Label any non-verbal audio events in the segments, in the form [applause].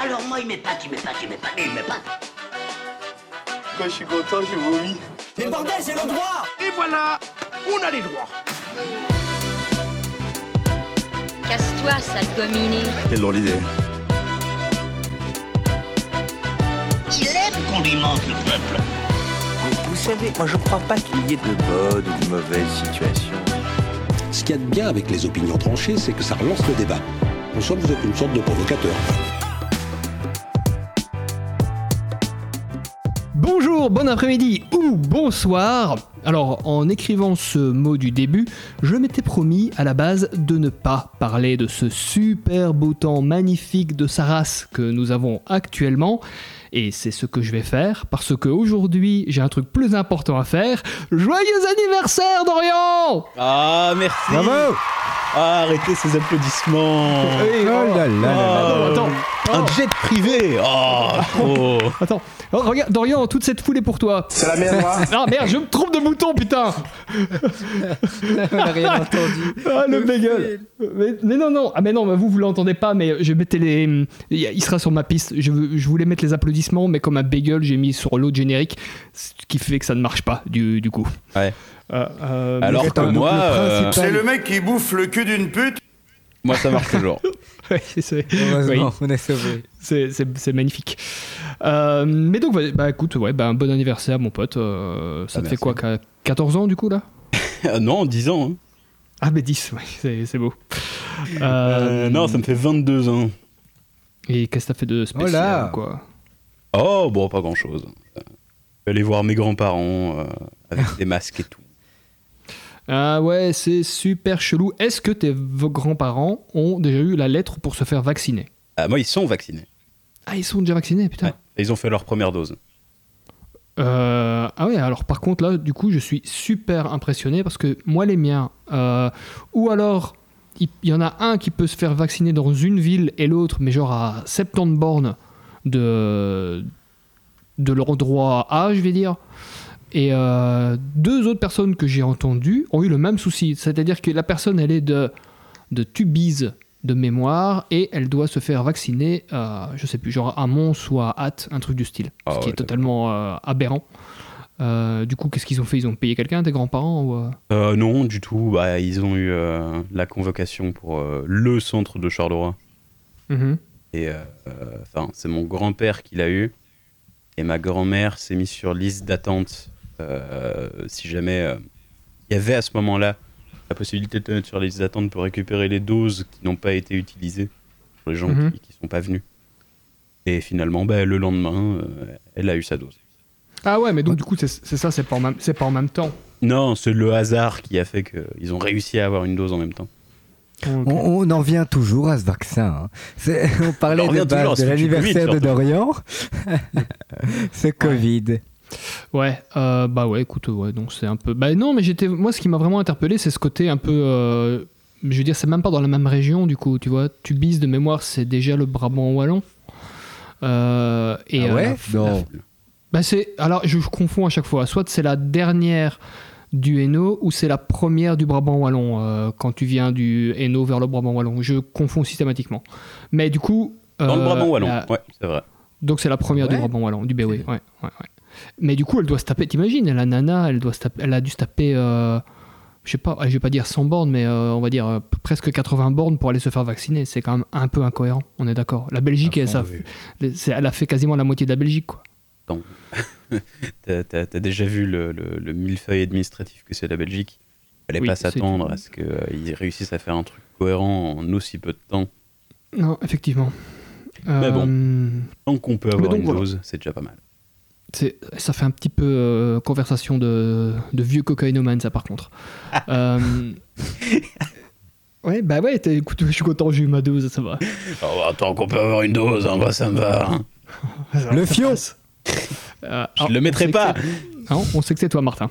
Alors moi, il m'épate, il m'épate, il m'épate, il m'épate. Quand je suis content, je vomis. Mais bordel, c'est le droit Et voilà, on a les droits. Casse-toi, sale gominé. Quelle drôle d'idée. Il aime qu'on lui mente, le peuple. Vous savez, moi je crois pas qu'il y ait de bonnes ou de mauvaises situations. Ce qu'il y a de bien avec les opinions tranchées, c'est que ça relance le débat. En somme, vous êtes une sorte de provocateur. Bonjour, bon après-midi ou bonsoir. Alors, en écrivant ce mot du début, je m'étais promis à la base de ne pas parler de ce super beau temps magnifique de Saras que nous avons actuellement. Et c'est ce que je vais faire parce qu'aujourd'hui j'ai un truc plus important à faire. Joyeux anniversaire Dorian Ah, merci. Bravo Ah, arrêtez ces applaudissements. Eh, Oh là là là là. Attends, attends, Un jet privé. Oh, trop. attends. Oh, regarde, Dorian, toute cette foule est pour toi. C'est la merde, moi. [laughs] Ah merde, je me trompe de bouton, putain On n'a rien entendu. [laughs] Ah, le bagel mais, mais non, non, ah mais non, mais vous, vous l'entendez pas, mais je mettais les... Il sera sur ma piste, je, veux- je voulais mettre les applaudissements, mais comme un bagel, j'ai mis sur l'autre générique, ce qui fait que ça ne marche pas, du, du coup. Ouais. Euh, euh, Alors que donc, moi, le euh, principal- C'est le mec qui bouffe le cul d'une pute. moi ça marche toujours. [laughs] Ouais, c'est- Heureusement, oui, on est sauvé. c'est- c'est c'est magnifique. Euh, mais donc, bah écoute, ouais, bah, un bon anniversaire, mon pote. euh, ça Ah, te fait quoi, qu'à 14 ans, du coup, là? Ah, [laughs] non, 10 ans. hein. Ah, mais 10, ouais, c'est c'est beau. Euh, Euh, non, ça me fait 22 ans. Et qu'est-ce que t'as fait de spécial, Oh là quoi? Oh, bon, pas grand chose. Aller voir mes grands-parents euh, avec des masques et tout. Ah ouais, c'est super chelou. Est-ce que tes grands-parents ont déjà eu la lettre pour se faire vacciner? Ah, moi, ils sont vaccinés. Ah, ils sont déjà vaccinés, putain. Ouais. Ils ont fait leur première dose. Euh, ah ouais, alors par contre là, du coup, je suis super impressionné parce que moi, les miens, euh, ou alors il y, en a un qui peut se faire vacciner dans une ville et l'autre, mais genre à 70 bornes de, de leur droit à, je vais dire. Et euh, deux autres personnes que j'ai entendues ont eu le même souci. C'est-à-dire que la personne, elle est de, de Tubize de mémoire et elle doit se faire vacciner, euh, je sais plus, genre à Mons ou à Hâte, un truc du style. Ah ce qui ouais, est totalement euh, aberrant. Euh, du coup, qu'est-ce qu'ils ont fait? Ils ont payé quelqu'un, tes grands-parents ou, non, du tout. Bah, ils ont eu la convocation pour le centre de Charleroi. Mhm. Et enfin, c'est mon grand-père qui l'a eu. Et ma grand-mère s'est mise sur liste d'attente. Euh, si jamais euh, il y avait à ce moment-là la possibilité de te mettre sur liste d'attente pour récupérer les doses qui n'ont pas été utilisées pour les gens Mhm. qui, qui sont pas venus. Et finalement, bah, le lendemain, euh, elle a eu sa dose. Ah ouais, mais donc du coup, c'est ça, c'est pas, en même- c'est pas en même temps. Non, c'est le hasard qui a fait qu'ils ont réussi à avoir une dose en même temps. On, on en vient toujours à ce vaccin. hein. C'est- [laughs] On parlait On de, de l'anniversaire de Dorian. [laughs] [laughs] Ce Covid. Ouais, euh, bah ouais, écoute, ouais, donc c'est un peu. Bah non, mais j'étais. Moi, ce qui m'a vraiment interpellé, c'est ce côté un peu. euh, Je veux dire, c'est même pas dans la même région, du coup, tu vois. Tubize de mémoire, c'est déjà le Brabant wallon. Euh, et Ah euh, ouais? la- Non. Bah c'est. Alors, je, je confonds à chaque fois. Soit c'est la dernière du Hainaut ou c'est la première du Brabant wallon euh, quand tu viens du Hainaut vers le Brabant wallon. Je confonds systématiquement. Mais du coup. Dans le euh, Brabant Wallon, la- ouais, c'est vrai. donc c'est la première du. Brabant wallon, du BW. Ouais, ouais, ouais. Mais du coup, elle doit se taper. T'imagines, la nana, elle doit se taper, elle a dû se taper. euh, je sais pas, je vais pas dire 100 bornes, mais euh, on va dire euh, presque 80 bornes pour aller se faire vacciner. C'est quand même un peu incohérent. On est d'accord. La Belgique, À elle, ça, a fait quasiment la moitié de la Belgique, quoi. [laughs] T'as t'as- déjà vu le, le- le millefeuille administratif que c'est la Belgique? Fallait Oui, pas s'attendre à ce qu'ils réussissent à faire un truc cohérent en aussi peu de temps. Non, effectivement. Mais bon. Euh, Tant qu'on peut avoir donc, une voilà. dose, c'est déjà pas mal. C'est- ça fait un petit peu euh, conversation de, de vieux cocaïnomane, ça par contre. [laughs] Euh, Ouais, bah ouais, t'as- écoute, je suis content, j'ai eu ma dose, ça va. Oh, tant qu'on peut avoir une dose, hein, bah, ça me va. hein. [laughs] Le fion. Euh, Je alors, le mettrai pas. Non, on sait que c'est toi, Martin.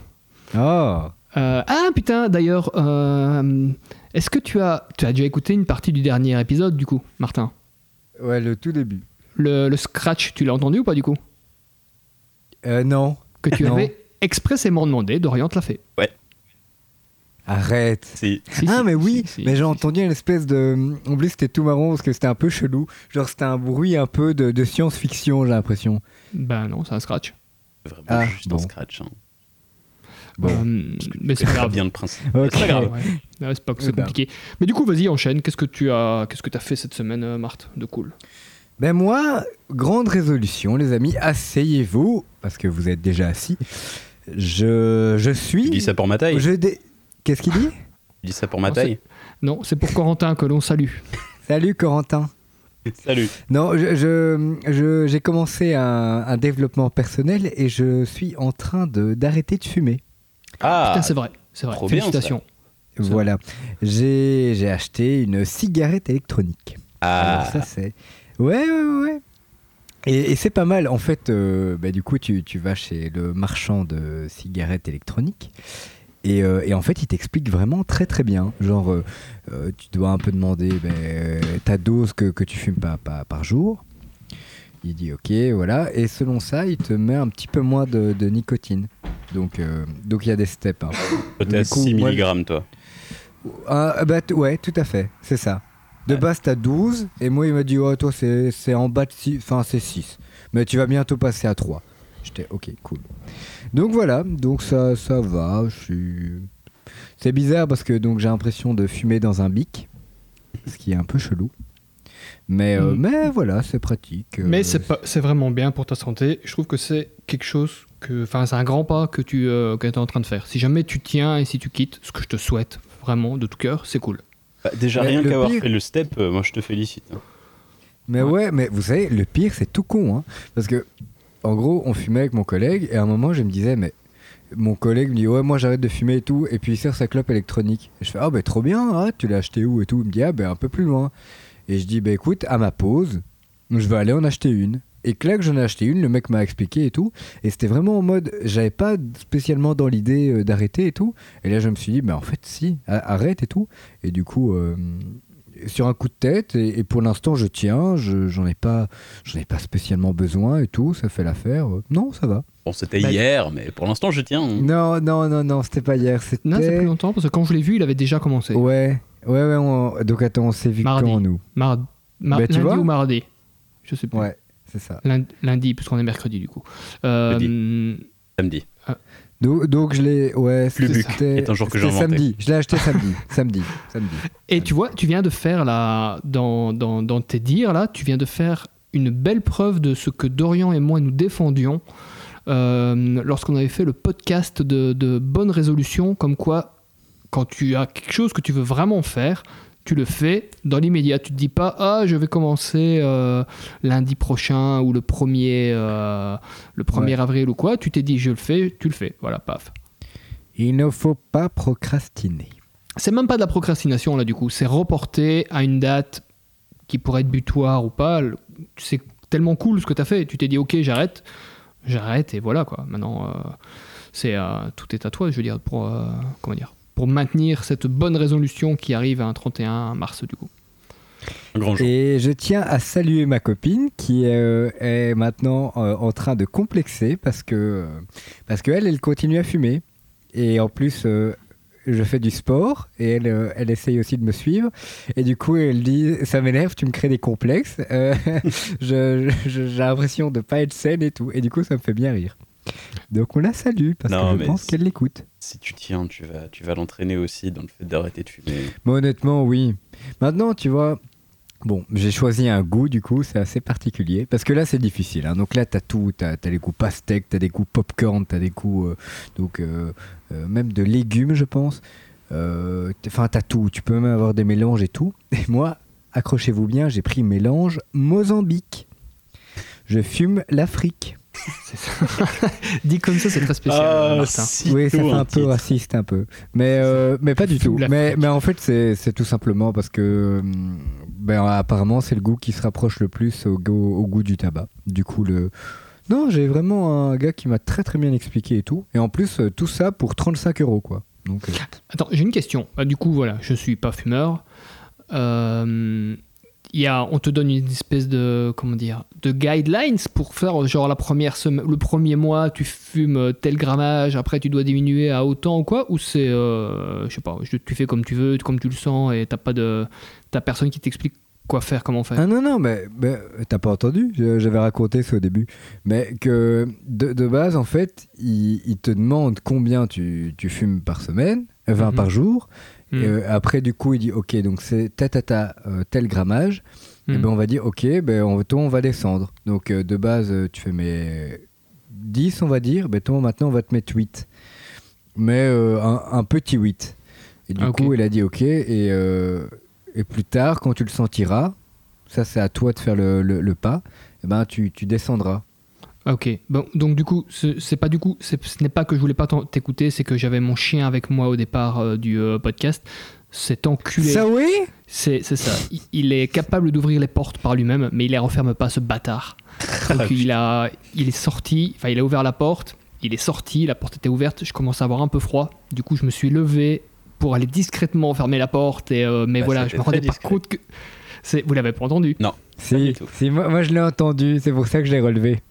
Oh. Euh, ah putain, d'ailleurs, euh, est-ce que tu as, tu as déjà écouté une partie du dernier épisode, du coup, Martin? Ouais, le tout début. le, le scratch, tu l'as entendu ou pas, du coup? Euh, non. Que tu Non. avais expressément demandé, Dorian te l'a fait. Arrête. Si. Ah mais oui, si, si, mais j'ai si, entendu une espèce de... En plus c'était tout marrant parce que c'était un peu chelou. Genre c'était un bruit un peu de, de science-fiction j'ai l'impression. Ben non, c'est un scratch. Vraiment Ah, juste bon. en scratch. hein. Bon. Euh, mais c'est grave. bien le principe. Ok. C'est pas grave. [laughs] Ouais. Ouais, c'est pas c'est Eh ben. compliqué. Mais du coup, vas-y, enchaîne. Qu'est-ce que tu as, qu'est-ce que as fait cette semaine, euh, Marthe, de cool? Ben moi, grande résolution les amis, asseyez-vous parce que vous êtes déjà assis. Je, je suis... Tu dis ça pour ma taille je dé- Qu'est-ce qu'il dit? Tu dis ça pour ma taille Non, c'est pour Corentin que l'on salue. Salut Corentin. Salut. Non, je- je- je- j'ai commencé un, un développement personnel et je suis en train de d'arrêter de fumer. Ah, Putain, c'est vrai, c'est vrai. trop bien. Félicitations. Ça. Voilà. J'ai j'ai acheté une cigarette électronique. ah. Alors ça c'est... Ouais, ouais, ouais. Et, et c'est pas mal. En fait, euh, bah, du coup, tu, tu vas chez le marchand de cigarettes électroniques. Et, euh, et en fait, il t'explique vraiment très très bien. Genre, euh, euh, tu dois un peu demander ben, ta dose que, que tu fumes par, par, par jour. Il dit ok, voilà. Et selon ça, il te met un petit peu moins de, de nicotine. Donc, donc il y a des steps. hein. Coup, 6 moi, mg, toi. Ah, bah, ouais, tout à fait, c'est ça. De Ouais. base, t'as 12, et moi, il m'a dit, oh, toi, c'est en bas de 6, enfin, c'est 6. Mais tu vas bientôt passer à 3. J'étais, ok, cool. Donc voilà, donc ça, ça va, je suis... C'est bizarre parce que donc j'ai l'impression de fumer dans un bic, ce qui est un peu chelou. Mais, euh, Mm. mais voilà, c'est pratique. euh, Mais c'est pas, c'est vraiment bien pour ta santé. Je trouve que c'est quelque chose que, enfin, c'est un grand pas que tu euh, que es en train de faire. Si jamais tu tiens et si tu quittes, ce que je te souhaite vraiment de tout cœur, c'est cool. Bah, déjà, Mais rien qu'avoir pire- fait le step, euh, moi je te félicite. hein. Mais ouais. mais vous savez, le pire, c'est tout con. Hein, parce que, en gros, on fumait avec mon collègue, et à un moment, je me disais, mais mon collègue me dit, ouais, moi j'arrête de fumer et tout, et puis il sert sa clope électronique. Et je fais, ah, ben trop bien, ah, tu l'as acheté où et tout. Il me dit, ah, ben un peu plus loin. Et je dis, ben écoute, à ma pause, je vais aller en acheter une. Et clac, j'en ai acheté une, le mec m'a expliqué et tout. Et c'était vraiment en mode, j'avais pas spécialement dans l'idée euh, d'arrêter et tout. Et là, je me suis dit, ben en fait, si, a- arrête et tout. Et du coup, euh, sur un coup de tête, et, et pour l'instant, je tiens, je- j'en ai, pas- j'en ai pas spécialement besoin et tout, ça fait l'affaire. Non, ça va. Bon, c'était Bah, hier, mais pour l'instant, je tiens. hein. Non, non, non, non, c'était pas hier, c'était. Non, c'est plus longtemps parce que quand je l'ai vu, il avait déjà commencé. Ouais, ouais, ouais. on- Donc attends, on s'est vu Mardi. quand nous? Mar- mar- Bah, tu lundi vois ou mardi? Je sais plus. Ouais, c'est ça. Lundi, lundi, puisqu'on est mercredi du coup. Euh, Samedi. Donc, donc je l'ai. Ouais, c'était- est un jour que j'ai c'était inventé. samedi. Je l'ai acheté samedi. [laughs] samedi. Samedi. Et tu vois, tu viens de faire là, dans, dans, dans tes dires là, tu viens de faire une belle preuve de ce que Dorian et moi nous défendions euh, lorsqu'on avait fait le podcast de, de bonne résolution, comme quoi quand tu as quelque chose que tu veux vraiment faire, tu le fais dans l'immédiat. Tu te dis pas ah je vais commencer euh, lundi prochain ou le 1er euh, le 1er Ouais. avril ou quoi. Tu t'es dit je le fais, tu le fais. Voilà, paf. Il ne faut pas procrastiner. C'est même pas de la procrastination là du coup, c'est reporter à une date qui pourrait être butoir ou pas. C'est tellement cool ce que tu as fait. Tu t'es dit ok j'arrête, j'arrête et voilà quoi. Maintenant euh, c'est tout est à toi, je veux dire pour comment dire, pour maintenir cette bonne résolution qui arrive à un 31 mars du coup. Un grand jour. Et je tiens à saluer ma copine qui euh, est maintenant euh, en train de complexer parce que euh, parce qu'elle elle continue à fumer. Et en plus euh, je fais du sport et elle, euh, elle essaye aussi de me suivre. Et du coup elle dit ça m'énerve tu me crées des complexes. Euh, [laughs] j'ai l'impression de pas être saine et tout. Et du coup ça me fait bien rire donc on la salue parce Non, que je pense qu'elle l'écoute Si tu tiens, tu vas, tu vas l'entraîner aussi dans le fait d'arrêter de fumer. Honnêtement, oui. Maintenant, tu vois, bon, j'ai choisi un goût, du coup, c'est assez particulier. Parce que là, c'est difficile. hein. Donc là, t'as tout. T'as as les goûts pastèques, t'as des goûts popcorn, t'as des goûts. euh, donc, euh, euh, même de légumes, je pense. Enfin, t'as tout. Tu peux même avoir des mélanges et tout. Et moi, accrochez-vous bien, j'ai pris mélange Mozambique. Je fume l'Afrique. [laughs] Dit comme ça c'est très spécial. Ah, Martin. Oui, ça fait un un peu raciste, un peu. Mais, euh, mais pas du tout. Mais, mais en fait, c'est c'est tout simplement parce que hum, ben, apparemment, c'est le goût qui se rapproche le plus au, goût- au goût du tabac. Du coup, le. Non, j'ai vraiment un gars qui m'a très très bien expliqué et tout. Et en plus, euh, tout ça pour 35 euros, quoi. Donc, euh, Attends, j'ai une question. Bah, du coup, voilà, je suis pas fumeur. Euh, il y a, on te donne une espèce de comment dire de guidelines pour faire genre la première semaine, le premier mois tu fumes tel grammage, après tu dois diminuer à autant ou quoi ou c'est euh, je sais pas, je- tu fais comme tu veux, comme tu le sens et t'as pas de t'as personne qui t'explique quoi faire, comment faire. Ah non, non, mais, mais t'as pas entendu J'avais raconté ça au début. Mais que de, de base, en fait, il, il te demande combien tu, tu fumes par semaine, euh, enfin Mhm. par jour. Mm. Et, euh, après, du coup, il dit Ok, donc c'est euh, tel grammage. Et Mm. ben on va dire Ok, ben on, toi, on va descendre. Donc euh, de base, tu fais mes 10, on va dire. Ben toi, maintenant, on va te mettre 8. Mais un, un petit 8. Et du Ah, coup, il a dit Ok. Et, euh, et plus tard, quand tu le sentiras, ça c'est à toi de faire le, le- le pas, et ben tu, tu descendras. Ok, bon, donc du coup, ce- c'est pas du coup, ce n'est pas que je voulais pas t'écouter, c'est que j'avais mon chien avec moi au départ euh, du euh, podcast. Cet enculé. Ça oui? C'est ça. Il, il est capable d'ouvrir les portes par lui-même, mais il les referme pas, ce bâtard. [laughs] Donc il, a, il est sorti, enfin il a ouvert la porte, il est sorti, la porte était ouverte, je commençais à avoir un peu froid. Du coup, je me suis levé pour aller discrètement fermer la porte, et, euh, mais Bah, voilà, je me rendais pas compte que. Vous l'avez pas entendu Pas Si, du tout. si moi, moi, je l'ai entendu, c'est pour ça que je l'ai relevé.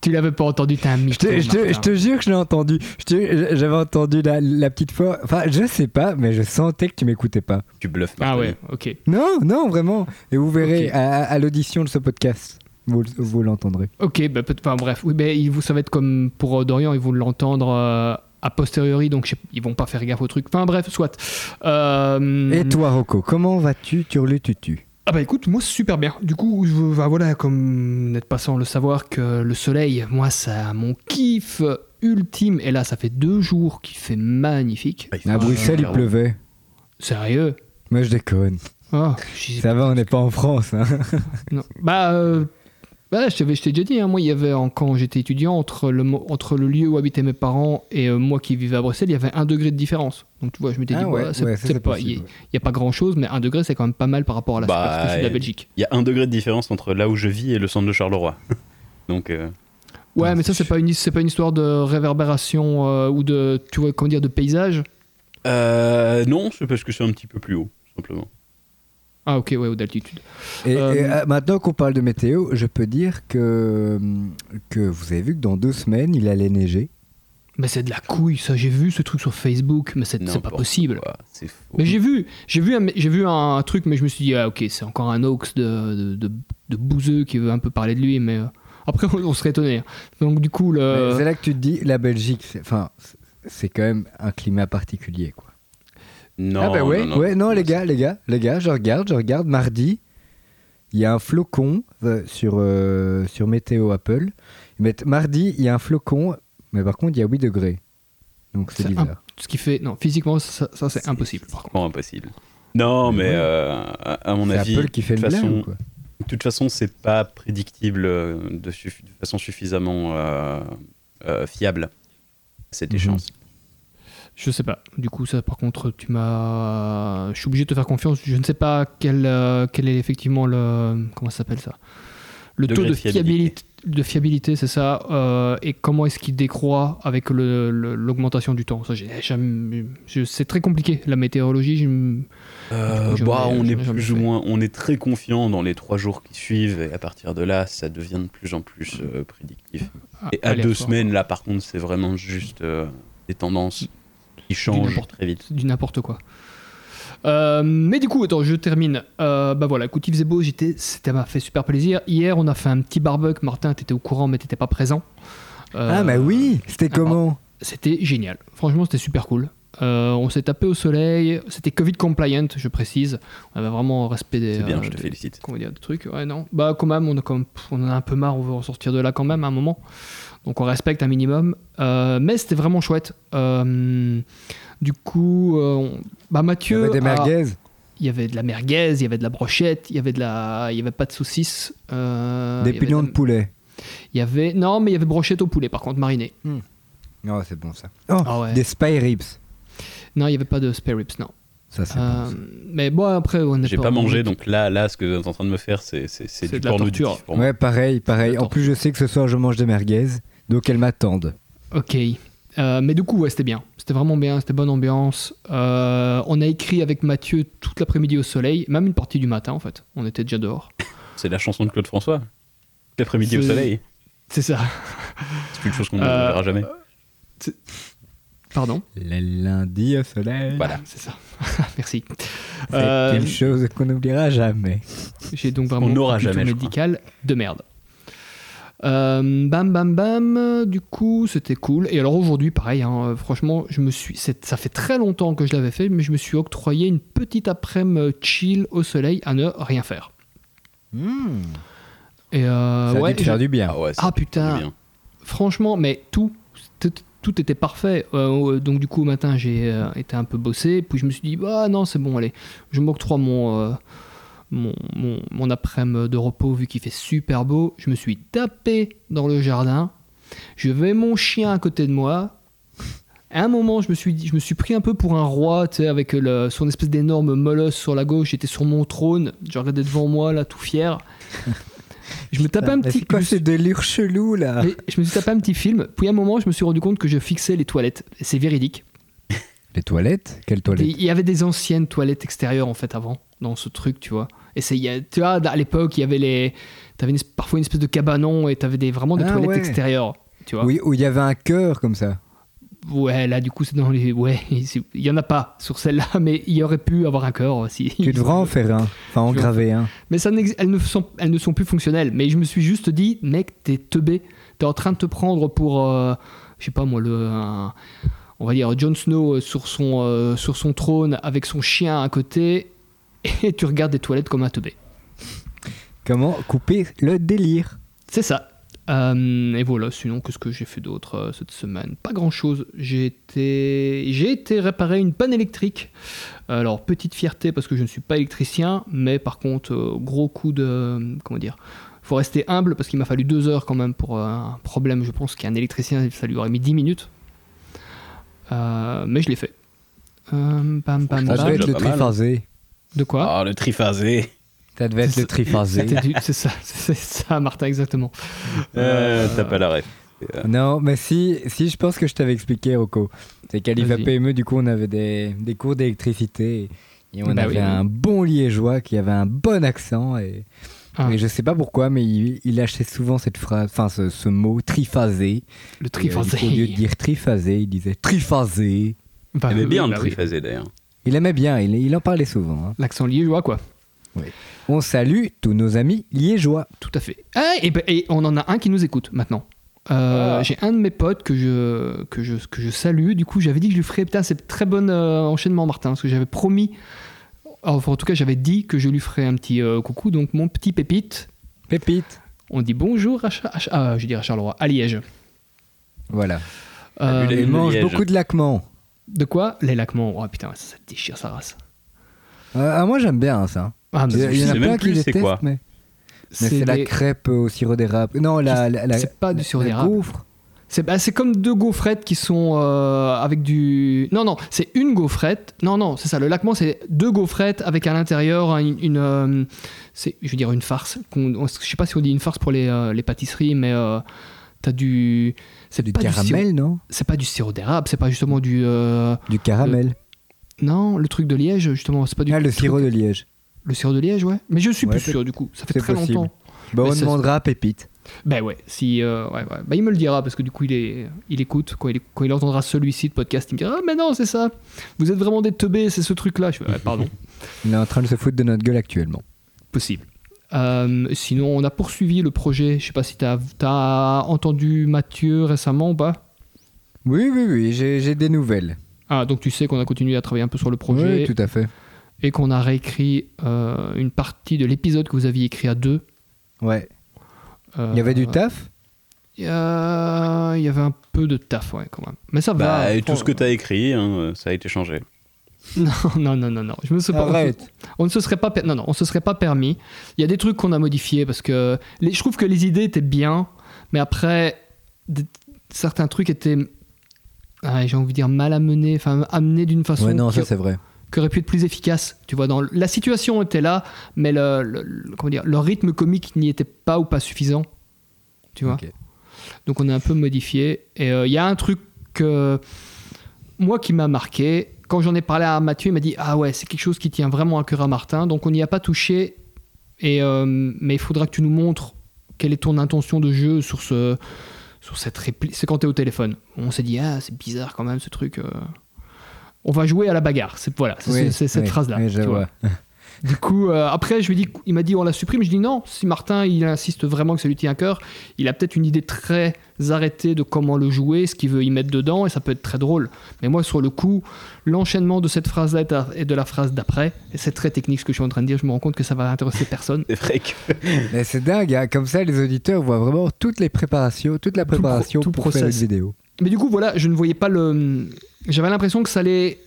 Tu l'avais pas entendu, t'es un te, je te- Martin. je te jure que je l'ai entendu. J'avais entendu la, la petite fois. Enfin, je sais pas, mais je sentais que tu m'écoutais pas. Tu bluffes. Ah Martin. ouais, ok. Non, non, vraiment. Et vous verrez à, à l'audition de ce podcast, vous, vous l'entendrez. Ok, bah, enfin bref, oui, mais vous ça va être comme pour euh, Dorian, ils vont l'entendre euh, a posteriori, donc je sais- ils vont pas faire gaffe au truc. Enfin bref, soit. Euh, Et toi, Rocco, comment vas-tu Turlututu Ah bah écoute, moi super bien. Du coup, je, bah, voilà, comme vous n'êtes pas sans le savoir que le soleil, moi, ça, mon kiff ultime. Et là, ça fait deux jours qu'il fait magnifique. Ah, fait À Bruxelles, il pleuvait. Sérieux? Moi, je déconne. Oh, j'y- Ça va, on n'est pas en France. Hein. non. Bah, euh, bah, je t'ai déjà dit, hein, moi, il y avait, en- quand j'étais étudiant, entre le, mo- entre le lieu où habitaient mes parents et euh, moi qui vivais à Bruxelles, il y avait un degré de différence. Donc tu vois, je m'étais Ah dit, ouais, c'est ouais, pas- il ouais. n'y a pas grand chose, mais un degré, c'est quand même pas mal par rapport à la Bah, superficie de la Belgique. Il y a un degré de différence entre là où je vis et le centre de Charleroi. [laughs] Donc, euh, Ouais, mais ça, c'est pas, une, pas une histoire de réverbération euh, ou de, tu vois, comment dire, de paysage? euh, non, c'est parce que c'est un petit peu plus haut, simplement. Ah, ok, ouais, ou d'altitude. Et, Euh, et, euh, maintenant qu'on parle de météo, je peux dire que, que vous avez vu que dans deux semaines, il allait neiger. Mais c'est de la couille, ça. J'ai vu ce truc sur Facebook, mais c'est c'est pas possible. quoi, C'est faux. Mais j'ai vu, j'ai vu, un, j'ai vu un, truc, mais je me suis dit, ah, ok, c'est encore un hoax de, de, de, de bouseux qui veut un peu parler de lui, mais euh, après, on, [laughs] on serait étonné. Donc, du coup, Mais le. C'est là que tu te dis, la Belgique, c'est- enfin, c'est- c'est quand même un climat particulier, quoi. Non, ah bah ouais, non, non. ouais, non, les gars, les gars, les gars, je regarde, je regarde, mardi, il y a un flocon euh, sur, euh, sur Météo Apple. Mardi, il y a un flocon, mais par contre, il y a 8 degrés. Donc c'est C'est bizarre. Ce qui fait. Non, physiquement, ça, ça, c'est impossible, par contre. Vraiment impossible. Non, mais Ouais. euh, à, à mon C'est avis, Apple qui fait de le façon, quoi. de toute façon, c'est pas prédictible de, suffi- de façon suffisamment euh, euh, fiable cette Mhm. échéance. Je sais pas. Du coup, ça, par contre, tu m'as. Je suis obligé de te faire confiance. Je ne sais pas quel, euh, quel est effectivement le. Comment ça s'appelle ça? Le Degré taux de fiabilité. fiabilité. De fiabilité, c'est ça. euh, et comment est-ce qu'il décroît avec l'augmentation du temps? Ça, j'ai jamais- je- C'est très compliqué, la météorologie. je Euh, bah, on est plus ou moins, on est très confiant dans les trois jours qui suivent et à partir de là, ça devient de plus en plus euh, prédictif. Ah, Et à deux semaines, là, par contre, c'est vraiment juste euh, des tendances qui n'importe- très vite. Du n'importe quoi. Euh, mais du coup, attends, je termine. Euh, bah voilà, écoute, il faisait beau, j'étais, ça m'a fait super plaisir. Hier, on a fait un petit barbecue. Martin, t'étais au courant, mais t'étais pas présent. Euh, Ah, mais oui, c'était comment C'était génial. Franchement, c'était super cool. Euh, on s'est tapé au soleil. C'était Covid compliant, je précise. On avait vraiment respect des. C'est bien, euh, je te des- félicite. Comment dire, des trucs. Ouais, non. Bah, quand même, on, a quand même- on en a un peu marre, on veut en sortir de là quand même à un moment. Donc, on respecte un minimum. Euh, mais c'était vraiment chouette. Euh, du coup, euh, on- bah, Il y Mathieu. avait des a- merguez. il y avait de la merguez, il y avait de la brochette, il y avait de la, il y avait pas de saucisses. euh, Des pignons de poulet. Il y avait, non, mais il y avait brochette au poulet par contre mariné. Oh, c'est bon ça. Oh, Ah ouais. des spy ribs. Non, il y avait pas de spare ribs, non. Ça, c'est Euh, bon. ça. mais bon, après, on J'ai pas mangé, donc là, là, ce que vous êtes en train de me faire, c'est du de la porno pour moi. Ouais, pareil, pareil. En plus, je sais que ce soir, je mange des merguez, donc elles m'attendent. Ok. Euh, mais du coup, ouais, c'était bien. C'était vraiment bien, c'était bonne ambiance. Euh, on a écrit avec Mathieu toute l'après-midi au soleil, même une partie du matin en fait. On était déjà dehors. C'est la chanson de Claude François. L'après-midi au soleil. C'est ça. C'est plus une chose qu'on ne Euh, verra jamais. Pardon Le lundi au soleil. Voilà. C'est ça. [laughs] Merci. C'est Euh, une chose qu'on n'oubliera jamais. J'ai donc vraiment On culture jamais, médicale de merde. Euh, bam bam bam, du coup c'était cool. Et alors aujourd'hui pareil, hein, euh, franchement je me suis, c'est- ça fait très longtemps que je l'avais fait, mais je me suis octroyé une petite après-midi chill au soleil à ne rien faire. Et euh, Ça a ouais, dû te faire du bien. Ah ouais, Ah, putain. bien. franchement, mais tout, tout, tout était parfait. Euh, donc du coup au matin j'ai euh, été un peu bossé, puis je me suis dit bah non c'est bon allez, je m'octroie mon euh, mon, mon, mon après-midi de repos vu qu'il fait super beau. Je me suis tapé dans le jardin. Je vais mon chien à côté de moi. À un moment, je me suis, dit- je me suis pris un peu pour un roi, tu avec le, son espèce d'énorme molosse sur la gauche. J'étais sur mon trône, je regardais devant moi, là, tout fier. Je me tapais un Mais petit. C'est quoi je me ces délires chelous là mais je me suis tapé un petit film, puis à un moment, je me suis rendu compte que je fixais les toilettes. Et C'est véridique. [laughs] Les toilettes Quelles Et toilettes Il y avait des anciennes toilettes extérieures, en fait, avant, dans ce truc, tu vois. Et c'est, il y a- tu vois, à l'époque, il y avait les. T'avais une parfois une espèce de cabanon et t'avais des, vraiment des Ah, toilettes ouais. extérieures, tu vois. Oui, où il y avait un cœur comme ça. Ouais, là, du coup, c'est dans les. Ouais, [laughs] il y en a pas sur celle-là, [laughs] mais il y aurait pu avoir un cœur si. Tu [laughs] devrais en faire un. Enfin, en graver un. Mais ça elles, ne sont, elles ne sont plus fonctionnelles. Mais je me suis juste dit, mec, t'es teubé. T'es en train de te prendre pour, euh, je sais pas moi, le, un- on va dire Jon Snow euh, sur son, euh, sur son trône avec son chien à côté, et tu regardes des toilettes comme un teubé. Comment couper le délire? C'est ça. Euh, et voilà, sinon, qu'est-ce que j'ai fait d'autre euh, cette semaine? Pas grand-chose. J'ai été... j'ai été réparer une panne électrique. Alors, petite fierté parce que je ne suis pas électricien, mais par contre, euh, gros coup de... Comment dire faut rester humble parce qu'il m'a fallu deux heures quand même pour un problème. Je pense qu'un électricien, ça lui aurait mis 10 minutes. Euh, mais je l'ai fait. Euh, pam, Ça devait être le triphasé. De quoi? Ah, le triphasé. Ça devait être le triphasé. C'est ça, [laughs] c'est ça, Martin, exactement. Euh, T'as pas la ref. Non, mais si, si, je pense que je t'avais expliqué, Rocco. C'est qu'à l'IFA Vas-y. PME, du coup, on avait des, des cours d'électricité. Et on Bah avait oui, oui. un bon liégeois qui avait un bon accent. Et, Ah. et je sais pas pourquoi, mais il, il lâchait souvent cette phrase, enfin ce, ce mot triphasé. Le Et, euh, triphasé. Au lieu de dire triphasé, il disait triphasé. Bah, Il aimait oui, bien bah le oui. triphasé d'ailleurs. Il aimait bien, il, il en parlait souvent. hein. L'accent liégeois, quoi. On salue tous nos amis liégeois. Tout à fait. Ah, et, ben- et on en a un qui nous écoute maintenant. Euh, Ah. J'ai un de mes potes que je, que je, que je salue. Du coup, j'avais dit que je lui ferais. Putain, c'est très bon euh, enchaînement, Martin, parce que j'avais promis. Enfin, en tout cas, j'avais dit que je lui ferais un petit euh, coucou. Donc, mon petit pépite, Pépite. on dit bonjour à, Cha- à Cha- ah, je à Charleroi, à Liège. Voilà. Euh, Il mange Liège. beaucoup de laquements. de quoi? Les laquements. Oh putain, ça, ça déchire sa race. Moi j'aime bien ça. Ah, mais Il y, en a sais plein même qui plus c'est détestent, quoi. mais, mais c'est la crêpe au sirop d'érable. Non, la, la, la- c'est pas du sirop d'érable. gaufre. C'est bah, c'est comme deux gaufrettes qui sont euh, avec du. Non, non, c'est une gaufrette. Non, non, c'est ça. Le laquement, c'est deux gaufrettes avec à l'intérieur une. une, euh, c'est, je veux dire, une farce. je sais pas si on dit une farce pour les, euh, les pâtisseries, mais euh, t'as du. C'est Du pas Du sirop, caramel, non? C'est pas du sirop d'érable, c'est pas justement du. euh, Du caramel. non, le truc de Liège, justement, c'est pas du. Ah, le truc- sirop de Liège. Le sirop de Liège, ouais. Mais je suis Ouais, plus sûr, du coup. Ça fait très possible. longtemps. Bah, on demandera à Pépite. Ben ouais, si, euh, ouais, ouais. Bah, il me le dira parce que du coup il, est, il écoute. Quand il, quand il entendra celui-ci de podcast, il me dira Ah, mais non, c'est ça. Vous êtes vraiment des teubés, c'est ce truc-là. Je fais Ouais, pardon, [laughs] Il est en train de se foutre de notre gueule actuellement. possible. Euh, sinon, on a poursuivi le projet. Je sais pas si t'as as entendu Mathieu récemment ou pas. Oui, oui, oui, j'ai j'ai des nouvelles. Ah, donc tu sais qu'on a continué à travailler un peu sur le projet Oui, tout à fait. Et qu'on a réécrit euh, une partie de l'épisode que vous aviez écrit à deux. Ouais. Euh, Il y avait du taf? Il y a- il y avait un peu de taf, ouais, quand même. Mais ça va. Bah, et tout ce que Fran- t'as écrit, hein, ça a été changé. [laughs] Non, non, non, non, non. Je me suis pas. Arrête. On ne se serait pas, per- non, non, on se serait pas permis. Il y a des trucs qu'on a modifiés parce que les- je trouve que les idées étaient bien, mais après des- certains trucs étaient, ah, j'ai envie de dire mal amenés, enfin amenés d'une façon Ouais, non, qui, ça c'est vrai. Qui aurait pu être plus efficace. Tu vois, dans la situation était là, mais le, comment dire, le rythme comique n'y était pas ou pas suffisant. Tu vois. Donc on a un peu modifié. Et euh, il y a un truc que moi qui m'a marqué, quand j'en ai parlé à Mathieu, il m'a dit Ah ouais, c'est quelque chose qui tient vraiment à cœur à Martin, donc on n'y a pas touché, et, euh, mais il faudra que tu nous montres quelle est ton intention de jeu sur, ce, sur cette réplique. C'est quand tu es au téléphone. On s'est dit Ah, c'est bizarre quand même ce truc. euh. On va jouer à la bagarre. C'est voilà, c'est Oui, cette oui, phrase-là. oui. [laughs] Du coup, euh, après, je lui dis, il m'a dit on la supprime. Je dis non. Si Martin il insiste vraiment que ça lui tient à cœur, il a peut-être une idée très arrêtée de comment le jouer, ce qu'il veut y mettre dedans, et ça peut être très drôle. Mais moi, sur le coup, l'enchaînement de cette phrase-là et de la phrase d'après, et c'est très technique ce que je suis en train de dire. Je me rends compte que ça va intéresser personne. [laughs] C'est vrai que. Mais c'est dingue, hein, comme ça les auditeurs voient vraiment toutes les préparations, toute la Tout le pro- préparation tout pour faire une process. vidéo. Mais du coup, voilà, je ne voyais pas le. J'avais l'impression que ça allait.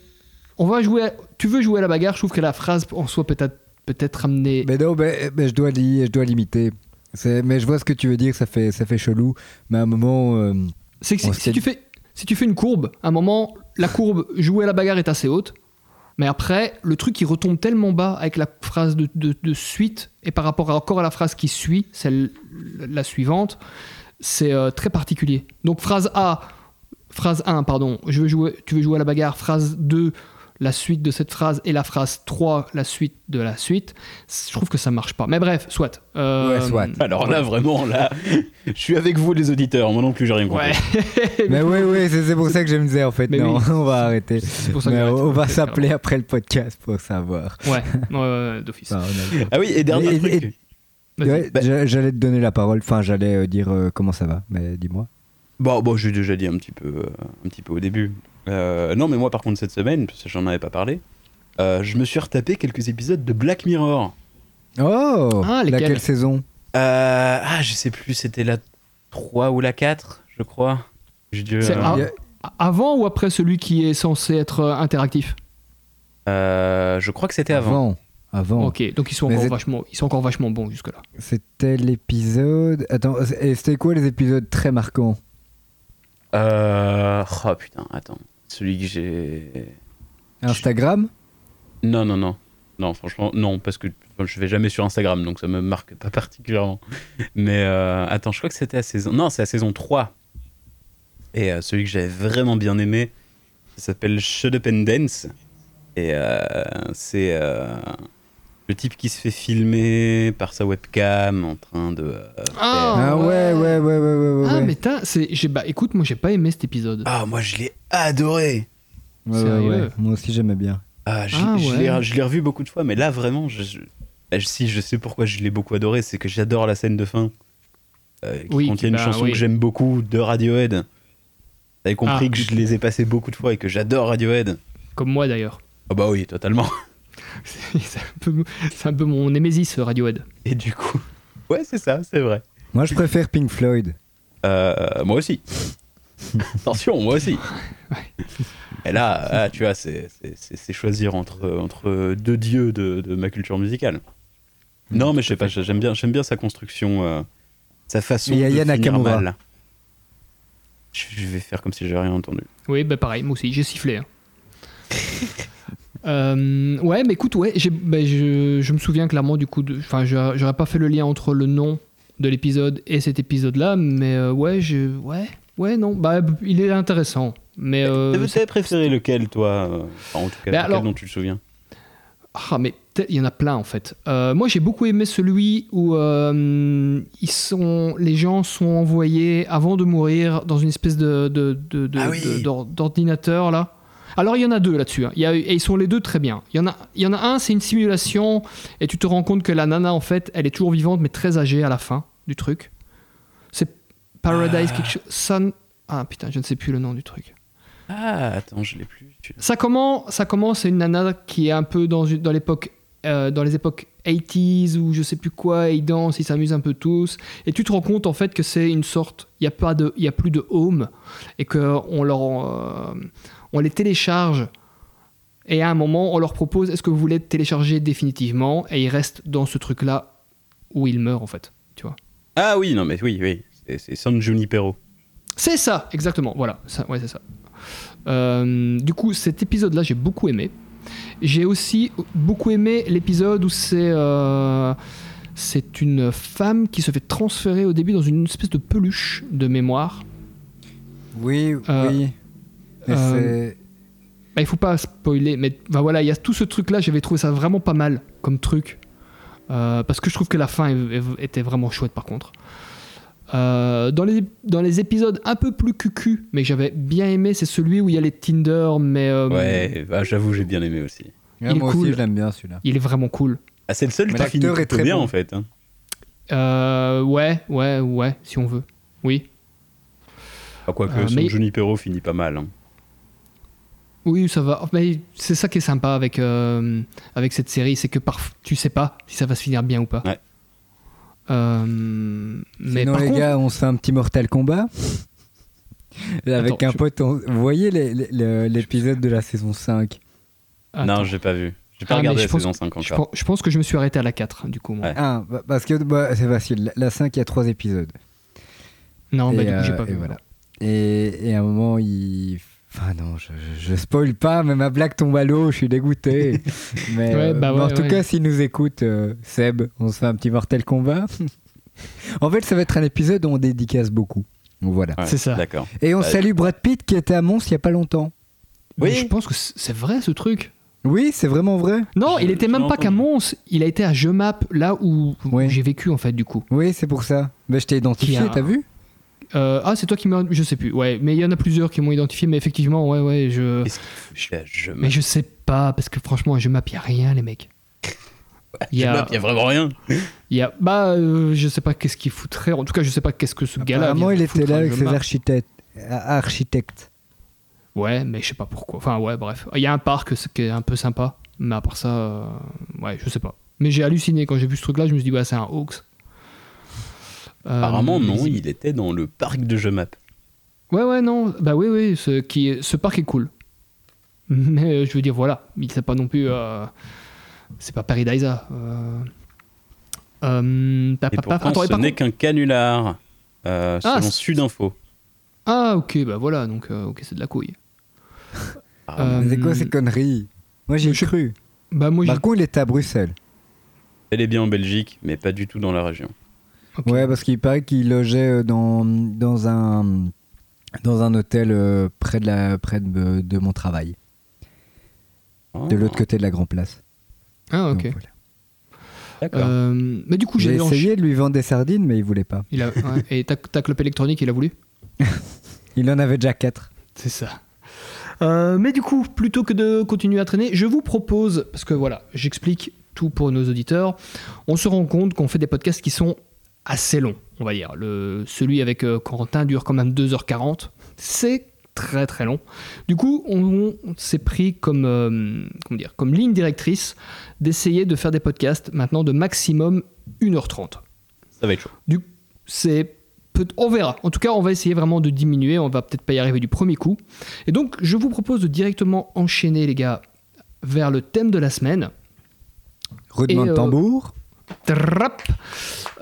On va jouer. à- Tu veux jouer à la bagarre Je trouve que la phrase en soi peut-être peut-être amener. Mais non, mais, mais je dois je dois limiter. Mais je vois ce que tu veux dire, ça fait, ça fait chelou. Mais à un moment, euh, C'est que si, si tu fais, si tu fais une courbe, à un moment, la courbe jouer à la bagarre est assez haute. Mais après, le truc il retombe tellement bas avec la phrase de, de- de suite, et par rapport à, encore à la phrase qui suit, celle la suivante, c'est euh, très particulier. Donc phrase A, phrase 1, pardon, je veux jouer, tu veux jouer à la bagarre, phrase 2, la suite de cette phrase, et la phrase 3, la suite de la suite, je trouve que ça marche pas. Mais bref, soit. Euh, Ouais, soit. Alors là, vraiment, là, je suis avec vous, les auditeurs. Moi non plus, j'ai rien compris. Ouais. [laughs] mais oui, oui, c'est pour ça que je me disais en fait, Mais non, oui. [laughs] on va arrêter. Pour ça Mais on va s'appeler après le podcast pour savoir. Ouais, ouais, d'office. Enfin, on a- Ah oui, et dernier Et- truc. et- Vas-y. Ouais, Bah- j'a- J'allais te donner la parole, enfin j'allais euh, dire euh, comment ça va, mais dis-moi. Bon, bon, j'ai déjà dit un petit peu, euh, un petit peu au début. Euh, non, mais moi, par contre, cette semaine, parce que j'en avais pas parlé, euh, je me suis retapé quelques épisodes de Black Mirror. Oh Ah, Laquelle saison? Euh, ah, je sais plus, c'était la 3 ou la 4, je crois. J'ai dû, euh, a- Avant ou après celui qui est censé être interactif? Euh, je crois que c'était avant. Avant. Avant. Ok, donc ils sont, Mais encore vachement, ils sont encore vachement bons jusque-là. C'était l'épisode. Attends, et c'était quoi les épisodes très marquants? Euh, oh putain, attends. Celui que j'ai. Instagram Non, non, non. Non, franchement, non, parce que je vais jamais sur Instagram, donc ça me marque pas particulièrement. Mais euh, attends, je crois que c'était à saison. Non, c'est à saison 3. Et euh, celui que j'avais vraiment bien aimé, ça s'appelle Shut Up and Dance. Et euh, c'est le type qui se fait filmer par sa webcam en train de. euh, Ah, Ah ouais, ouais, ouais, ouais, ouais, ouais. Ah, ouais. mais t'as- c'est, j'ai, bah, écoute, moi j'ai pas aimé cet épisode. Ah, moi je l'ai adoré! Ouais, ouais, Sérieux ouais. Moi aussi j'aimais bien. Ah, je, Ah, je ouais. l'ai- je l'ai revu beaucoup de fois, mais là vraiment, je, je- eh, si je sais pourquoi je l'ai beaucoup adoré, c'est que j'adore la scène de fin euh, qui Oui, contient une bah, chanson oui. que j'aime beaucoup de Radiohead. Avez compris Ah. que je les ai passés beaucoup de fois et que j'adore Radiohead. Comme moi d'ailleurs. Ah bah oui, totalement. [laughs] [laughs] c'est, un peu, c'est un peu mon némésis Radiohead. Et du coup, [laughs] ouais, c'est ça, c'est vrai. Moi je préfère Pink Floyd. Euh, moi aussi. Attention, moi aussi. Et là, tu vois, c'est, choisir entre, entre deux dieux de, de ma culture musicale. Non, mais je sais pas, j'aime bien, sa construction, euh, sa façon Et il y a de Yana finir mal. Je je vais faire comme si j'ai rien entendu. Oui, bah pareil, moi aussi, j'ai sifflé. hein. [laughs] Euh, ouais, mais écoute, ouais, bah, je, je me souviens clairement du coup, enfin, j'aurais pas fait le lien entre le nom de l'épisode et cet épisode-là, mais euh, ouais, je, ouais, ouais, non, bah, il est intéressant, mais euh, T'avais préféré lequel, toi euh, enfin, En tout cas, Ben lequel alors- dont tu te souviens? Ah, mais il y en a plein en fait. Euh, moi, j'ai beaucoup aimé celui où euh, ils sont, les gens sont envoyés avant de mourir dans une espèce de, de- de- de- Ah oui. d'ordinateur là. Alors, il y en a deux là-dessus. hein. Il y a- et ils sont les deux très bien. Il y en a, il y en a un, c'est une simulation et tu te rends compte que la nana en fait, elle est toujours vivante mais très âgée à la fin du truc. C'est Paradise Ah. quelque chose. Sun- Ah putain, je ne sais plus le nom du truc. Ah, attends, je l'ai plus. Ça commence, ça commence, c'est une nana qui est un peu dans, l'époque, euh, dans les époques 80s ou je sais plus quoi, et ils dansent, ils s'amusent un peu tous. Et tu te rends compte en fait que c'est une sorte, il y a pas de, il y a plus de home et que on leur, euh, on les télécharge. Et à un moment, on leur propose, est-ce que vous voulez télécharger définitivement Et ils restent dans ce truc-là où ils meurent en fait. Tu vois Ah oui, non, mais oui, oui. C'est- C'est San Junipero. C'est ça, exactement. Voilà, ça, ouais, c'est ça. Euh, du coup, cet épisode-là, j'ai beaucoup aimé. J'ai aussi beaucoup aimé l'épisode où c'est euh, c'est une femme qui se fait transférer au début dans une espèce de peluche de mémoire. Oui, Euh, oui. Euh, Bah, il faut pas spoiler, mais bah, voilà, il y a tout ce truc-là, j'avais trouvé ça vraiment pas mal comme truc. Euh, parce que je trouve que la fin était vraiment chouette par contre. Euh, dans, les, dans les épisodes un peu plus cucu, mais que j'avais bien aimé, c'est celui où il y a les Tinder, mais euh, Ouais, bah, j'avoue, j'ai bien aimé aussi. Ouais, il est moi cool. aussi, je l'aime bien celui-là. il est vraiment cool. Ah, c'est le seul Mais qui finit est très bien bon. en fait. hein. Euh, ouais, ouais, ouais, si on veut. Oui. Ah, quoique, Euh, son mais- Junipero finit pas mal. hein. Oui, ça va. Mais c'est ça qui est sympa avec, euh, avec cette série, c'est que parf- tu sais pas si ça va se finir bien ou pas. Ouais. Euh, mais Sinon, par les contre, gars, on se fait un petit Mortal Kombat. [laughs] Avec Attends, un je- pote, on- vous voyez les- les- le- l'épisode de la saison 5 Attends. Non, j'ai pas vu. J'ai pas Ah, mais regardé je la pense- saison 5 je, encore. pense, je pense que je me suis arrêté à la 4, du coup. moi. Ouais. Ah, bah, parce que bah, c'est facile. La, la 5, il y a 3 épisodes. Non, et, bah, du coup, j'ai euh, pas et vu. voilà. Et, et à un moment, il. Enfin, non, je, je, je spoil pas, mais ma blague tombe à l'eau, je suis dégoûté. [laughs] mais, Ouais, euh, bah mais en ouais, tout ouais. cas, s'il nous écoute, euh, Seb, on se fait un petit Mortal Kombat. [laughs] en fait, ça va être un épisode où on dédicace beaucoup. Voilà. Ouais, C'est ça. D'accord. Et on Ouais. salue Brad Pitt qui était à Mons il y a pas longtemps. Mais Oui. Je pense que c'est vrai ce truc. Oui, c'est vraiment vrai. Non, Je- il était même pas qu'à. Mons, il a été à Jemap, là où, j'ai vécu en fait, du coup. Oui, c'est pour ça. Mais je t'ai identifié, t'as vu? Euh, ah, c'est toi qui m'as. Je sais plus, ouais, mais il y en a plusieurs qui m'ont identifié, mais effectivement, ouais, ouais, je. Mais je sais pas, parce que franchement, y a rien, les mecs. Il y a, y a vraiment rien. il [laughs] y a, bah, euh, je sais pas qu'est-ce qu'il foutrait. En tout cas, je sais pas qu'est-ce que ce gars-là. Apparemment, vient il était là à avec ses architectes. Ah, architectes. Ouais, mais je sais pas pourquoi. Enfin, ouais, bref. Il y a un parc qui est un peu sympa, mais à part ça, euh, ouais, je sais pas. Mais j'ai halluciné quand j'ai vu ce truc-là, je me suis dit, ouais, c'est un hoax. Euh, Apparemment, non, mais- il était dans le parc de Jemap. Ouais, ouais, non. Bah oui, oui, ce, qui est- ce parc est cool. [laughs] Mais euh, je veux dire, voilà. Il c'est pas non plus. euh, c'est pas Paradisa. Euh, euh, pa- Et pourtant, attends, ce n'est qu'un canular, euh, Ah, selon c'est- Sudinfo. Ah, ok, bah voilà, donc euh, ok, c'est de la couille. [laughs] Euh, C'est quoi ces conneries? Moi, j'ai cru. Bah moi, j'ai. Par contre, il était à Bruxelles. Elle est bien en Belgique, mais pas du tout dans la région. Ok. Ouais, parce qu'il paraît qu'il logeait euh, dans, dans, un, dans un hôtel euh, près, de, la, près de, de mon travail, de l'autre côté de la Grand Place. Ah, ok. Donc, voilà. D'accord. Euh, mais du coup, J'ai essayé de lui vendre des sardines, mais il voulait pas. Il a, ouais, [laughs] et ta, ta clope électronique, il a voulu? [laughs] Il en avait déjà quatre. C'est ça. Euh, mais du coup, plutôt que de continuer à traîner, je vous propose, parce que voilà, j'explique tout pour nos auditeurs, on se rend compte qu'on fait des podcasts qui sont assez longs, on va dire. Le, celui avec euh, Corentin dure quand même 2h40. C'est très très long. Du coup, on, on s'est pris comme, euh, comment dire, comme ligne directrice d'essayer de faire des podcasts maintenant de maximum 1h30. Ça va être chaud. Du, c'est peut- on verra. En tout cas, on va essayer vraiment de diminuer. On va peut-être pas y arriver du premier coup. Et donc, je vous propose de directement enchaîner, les gars, vers le thème de la semaine. Roulement de euh, tambour. Trap.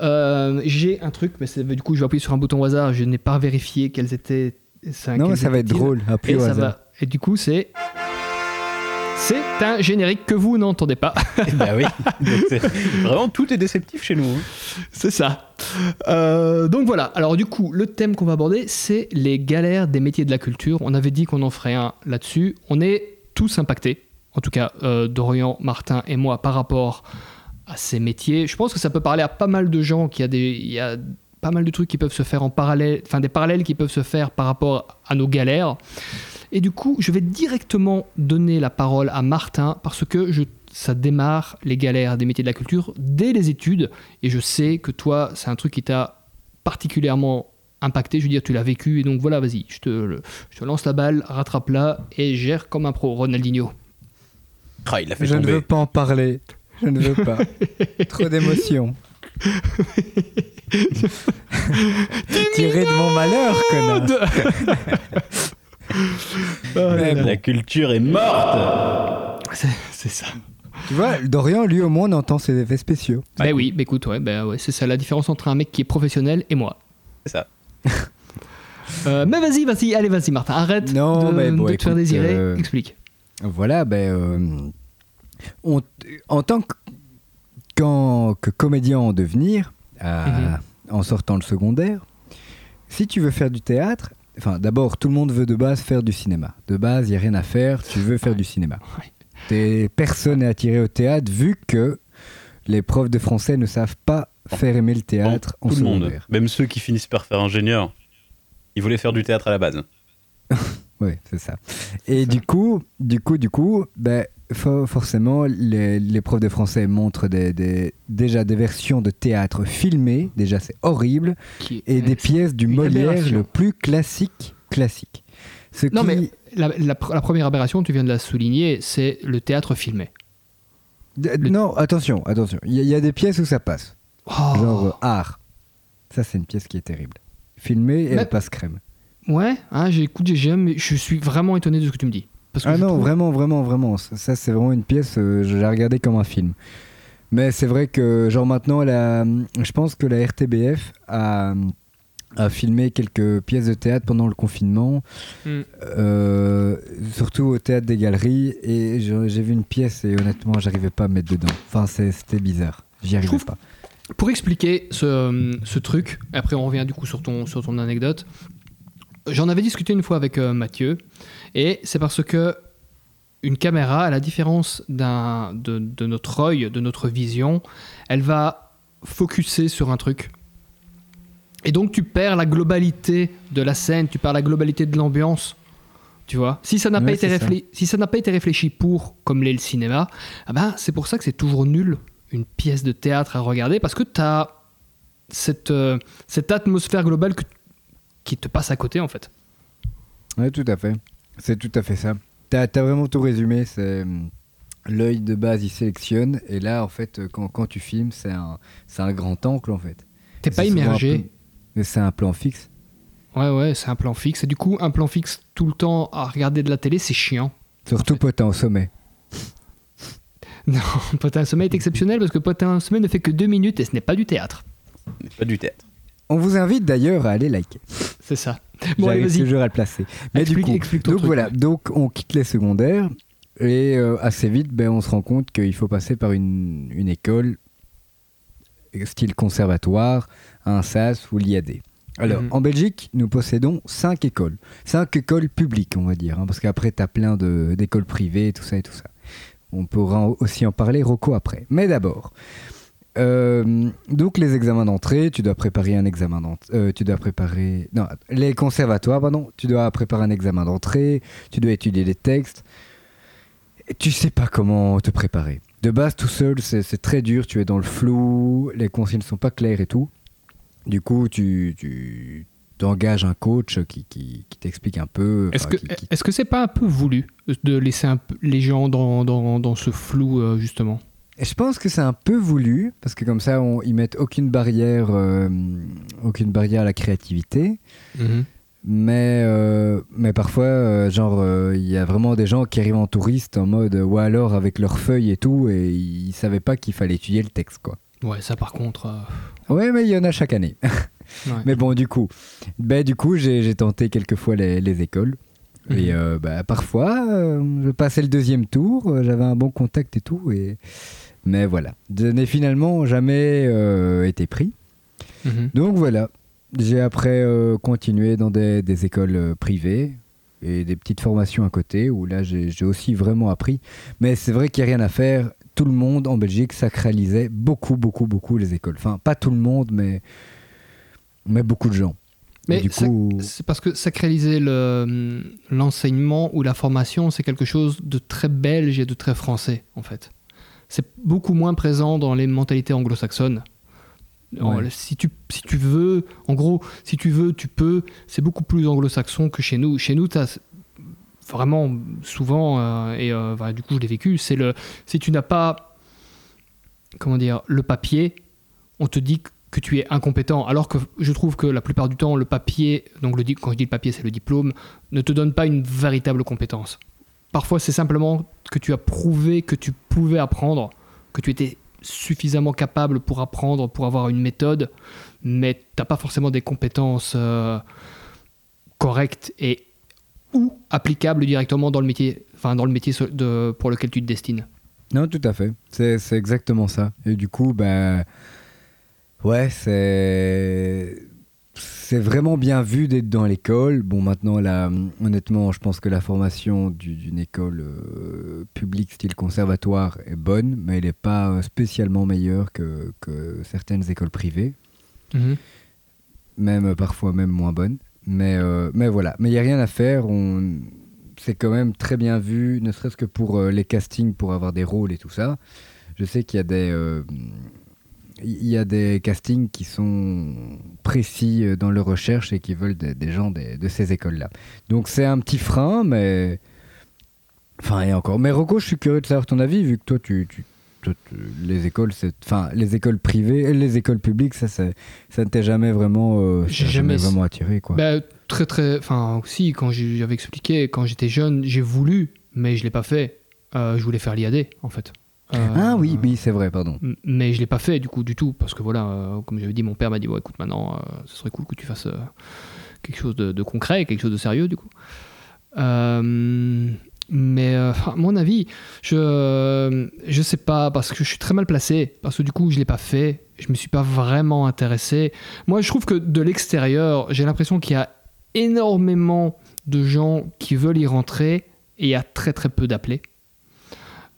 Euh, J'ai un truc, mais c'est- du coup, je vais appuyer sur un bouton au hasard. Je n'ai pas vérifié quels étaient. Non, mais ça va être drôle. Et Appuie au ça hasard. va. Et du coup, c'est. C'est un générique que vous n'entendez pas. bah oui. [laughs] Donc, Vraiment, tout est déceptif chez nous. hein. C'est ça. Euh, donc voilà. Alors du coup, le thème qu'on va aborder, c'est les galères des métiers de la culture. On avait dit qu'on en ferait un là-dessus. On est tous impactés. En tout cas, euh, Dorian, Martin et moi, par rapport à ces métiers. Je pense que ça peut parler à pas mal de gens. Qu'il y a des, il y a pas mal de trucs qui peuvent se faire en parallèle, enfin des parallèles qui peuvent se faire par rapport à nos galères. Et du coup, je vais directement donner la parole à Martin parce que je, ça démarre les galères des métiers de la culture dès les études. Et je sais que toi, c'est un truc qui t'a particulièrement impacté. Je veux dire, tu l'as vécu. Et donc voilà, vas-y, je te, le- je te lance la balle, rattrape-la et gère comme un pro, Ronaldinho. Ah, il a fait Je ne veux pas en parler. Je ne veux pas. [laughs] Trop d'émotions. [laughs] Tiré de mon malheur, connard. [laughs] Mais bon. La culture est morte. C'est c'est ça. Tu vois, Dorian, lui, au moins, on entend ses effets spéciaux. Ben oui, bah écoute, ouais, ben ouais, c'est ça la différence entre un mec qui est professionnel et moi. C'est ça. Euh, mais vas-y, vas-y, allez, vas-y, Martin, arrête Non, de, mais bon, de te faire désirer. euh, Explique. Voilà, ben, euh, on- en tant que, comédien en devenir, à- Mhm. en sortant le secondaire, si tu veux faire du théâtre, Enfin, d'abord, tout le monde veut de base faire du cinéma. De base, il n'y a rien à faire, tu veux faire du cinéma. Personne n'est attiré au théâtre vu que les profs de français ne savent pas faire aimer le théâtre en Tout le monde, secondaire. même ceux qui finissent par faire ingénieur, ils voulaient faire du théâtre à la base. [laughs] Oui, c'est ça. Et du coup, du coup, du coup, ben, for- forcément, les, les profs de français montrent des, des- déjà des versions de théâtre filmées, déjà c'est horrible, Qui et des pièces du Molière le plus classique, classique. Ce Non, qui- mais la, la pr- la première aberration, tu viens de la souligner, c'est le théâtre filmé. Non, attention, attention. Il y, a- il y a des pièces où ça passe. Oh. Genre euh, art. Ça, c'est une pièce qui est terrible. Filmée et Mais- elle passe crème. Ouais, hein, j'écoute, j'ai- j'aime, mais je suis vraiment étonné de ce que tu me dis. Parce que Ah non, trouve- vraiment, vraiment, vraiment. Ça, ça, c'est vraiment une pièce, euh, je l'ai regardée comme un film. Mais c'est vrai que, genre maintenant, la, je pense que la RTBF a, a filmé quelques pièces de théâtre pendant le confinement, Mm. euh, surtout au théâtre des galeries. Et j'ai vu une pièce et honnêtement, j'arrivais pas à me mettre dedans. Enfin, c'était bizarre. J'y arrivais trouve- pas. Pour expliquer ce, ce truc, après on revient du coup sur ton, sur ton anecdote, j'en avais discuté une fois avec euh, Mathieu, et c'est parce que une caméra, à la différence d'un, de, de notre œil, de notre vision, elle va focuser sur un truc. Et donc tu perds la globalité de la scène, tu perds la globalité de l'ambiance. Tu vois si ça n'a Ouais, pas été réfléchi, si ça n'a pas été réfléchi pour comme l'est le cinéma, ah ben, c'est pour ça que c'est toujours nul une pièce de théâtre à regarder parce que tu as cette, euh, cette atmosphère globale que- qui te passe à côté en fait. Oui, tout à fait. C'est tout à fait ça. T'as as vraiment tout résumé. C'est hum, l'œil de base, il sélectionne, et là, en fait, euh, quand, quand tu filmes, c'est un, c'est un grand angle, en fait. T'es pas immergé. C'est un plan fixe. Ouais, ouais, c'est un plan fixe. Et du coup, un plan fixe tout le temps à regarder de la télé, c'est chiant. Surtout potin au sommet. [laughs] Non, Potin Sommeil est exceptionnel parce que Potin Sommeil ne fait que deux minutes et ce n'est pas du théâtre. Pas du théâtre. On vous invite d'ailleurs à aller liker. C'est ça. [laughs] Bon, J'arrive toujours à le placer. Mais Explique- du coup, explique ton donc truc, voilà, donc on quitte les secondaires et euh, assez vite, ben, on se rend compte qu'il faut passer par une, une école style conservatoire, un SAS ou l'IAD. Alors, Mhm. en Belgique, nous possédons cinq écoles. Cinq écoles publiques, on va dire, hein, parce qu'après, tu as plein d'écoles privées, tout ça et tout ça. On pourra aussi en parler, Rocco, après. Mais d'abord, euh, donc les examens d'entrée, tu dois préparer un examen d'entrée. tu dois préparer. Non, les conservatoires, pardon. Tu dois préparer un examen d'entrée. Tu dois étudier les textes. Et tu sais pas comment te préparer. De base, tout seul, c'est très dur. Tu es dans le flou. Les consignes ne sont pas claires et tout. Du coup, tu, tu engages un coach qui, qui, qui t'explique un peu. Est-ce que qui- est-ce que c'est pas un peu voulu de laisser peu les gens dans, dans, dans ce flou euh, justement? Je pense que c'est un peu voulu, parce que comme ça, on, ils mettent aucune barrière, euh, aucune barrière à la créativité. Mais, euh, mais parfois, euh, genre, il y a vraiment des gens qui arrivent en touriste en mode, ou alors avec leurs feuilles et tout, et ils savaient pas qu'il fallait étudier le texte, quoi. Ouais, ça par contre. Ouais, mais il y en a chaque année. [laughs] ouais. mais bon, du coup, ben, du coup, j'ai tenté quelques fois les, les écoles. Mhm. Et euh, bah, parfois, euh, je passais le deuxième tour, euh, j'avais un bon contact et tout. Et... Mais voilà, je n'ai finalement jamais euh, été pris. Mhm. Donc voilà, j'ai après euh, continué dans des, des écoles euh, privées et des petites formations à côté où là j'ai aussi vraiment appris. Mais c'est vrai qu'il n'y a rien à faire. Tout le monde en Belgique sacralisait beaucoup, beaucoup, beaucoup les écoles. Enfin, pas tout le monde, mais, mais beaucoup de gens. Mais du coup, c'est parce que sacraliser le- l'enseignement ou la formation, c'est quelque chose de très belge et de très français, en fait. C'est beaucoup moins présent dans les mentalités anglo-saxonnes. Ouais. Si, tu, si tu veux, en gros, si tu veux, tu peux, c'est beaucoup plus anglo-saxon que chez nous. Chez nous, tu as vraiment souvent, euh, et euh, bah, du coup je l'ai vécu, c'est le, si tu n'as pas, comment dire, le papier, on te dit que tu es incompétent, alors que je trouve que la plupart du temps, le papier, donc le, quand je dis le papier, c'est le diplôme, ne te donne pas une véritable compétence. Parfois, c'est simplement que tu as prouvé que tu pouvais apprendre, que tu étais suffisamment capable pour apprendre, pour avoir une méthode, mais tu n'as pas forcément des compétences euh, correctes et ou applicables directement dans le métier, enfin dans le métier de, pour lequel tu te destines. Non, tout à fait. C'est exactement ça. Et du coup, ben. Ouais, c'est. C'est vraiment bien vu d'être dans l'école. Bon, maintenant, là, honnêtement, je pense que la formation du- d'une école euh, publique style conservatoire est bonne, mais elle n'est pas euh, spécialement meilleure que, que certaines écoles privées, Mhm. même euh, parfois même moins bonnes. Mais, euh, mais voilà, mais il n'y a rien à faire. On... C'est quand même très bien vu, ne serait-ce que pour euh, les castings, pour avoir des rôles et tout ça. Je sais qu'il y a des... euh, il y a des castings qui sont précis euh, dans leur recherche et qui veulent des, des gens des- de ces écoles-là. Donc c'est un petit frein, mais... Enfin, et encore. Mais Rocco, je suis curieux de savoir ton avis, vu que toi, tu... tu- toi, tu- les écoles, c'est, enfin, les écoles privées et les écoles publiques, ça, ça, ça ne t'est jamais vraiment, euh, ça J'ai t'a jamais jamais- vraiment attiré, quoi. Bah, très très. Enfin, aussi, quand j'avais expliqué, quand j'étais jeune, j'ai voulu, mais je l'ai pas fait. Euh, je voulais faire l'IAD, en fait. Euh, ah oui, oui, c'est vrai, pardon. Mais je l'ai pas fait du coup du tout parce que voilà, euh, comme j'avais dit, mon père m'a dit bon écoute maintenant, euh, ce serait cool que tu fasses euh, quelque chose de, de concret, quelque chose de sérieux du coup. Euh, mais euh, à mon avis, je je sais pas parce que je suis très mal placé parce que du coup je l'ai pas fait, je me suis pas vraiment intéressé. Moi je trouve que de l'extérieur, j'ai l'impression qu'il y a énormément de gens qui veulent y rentrer et il y a très très peu d'appelés.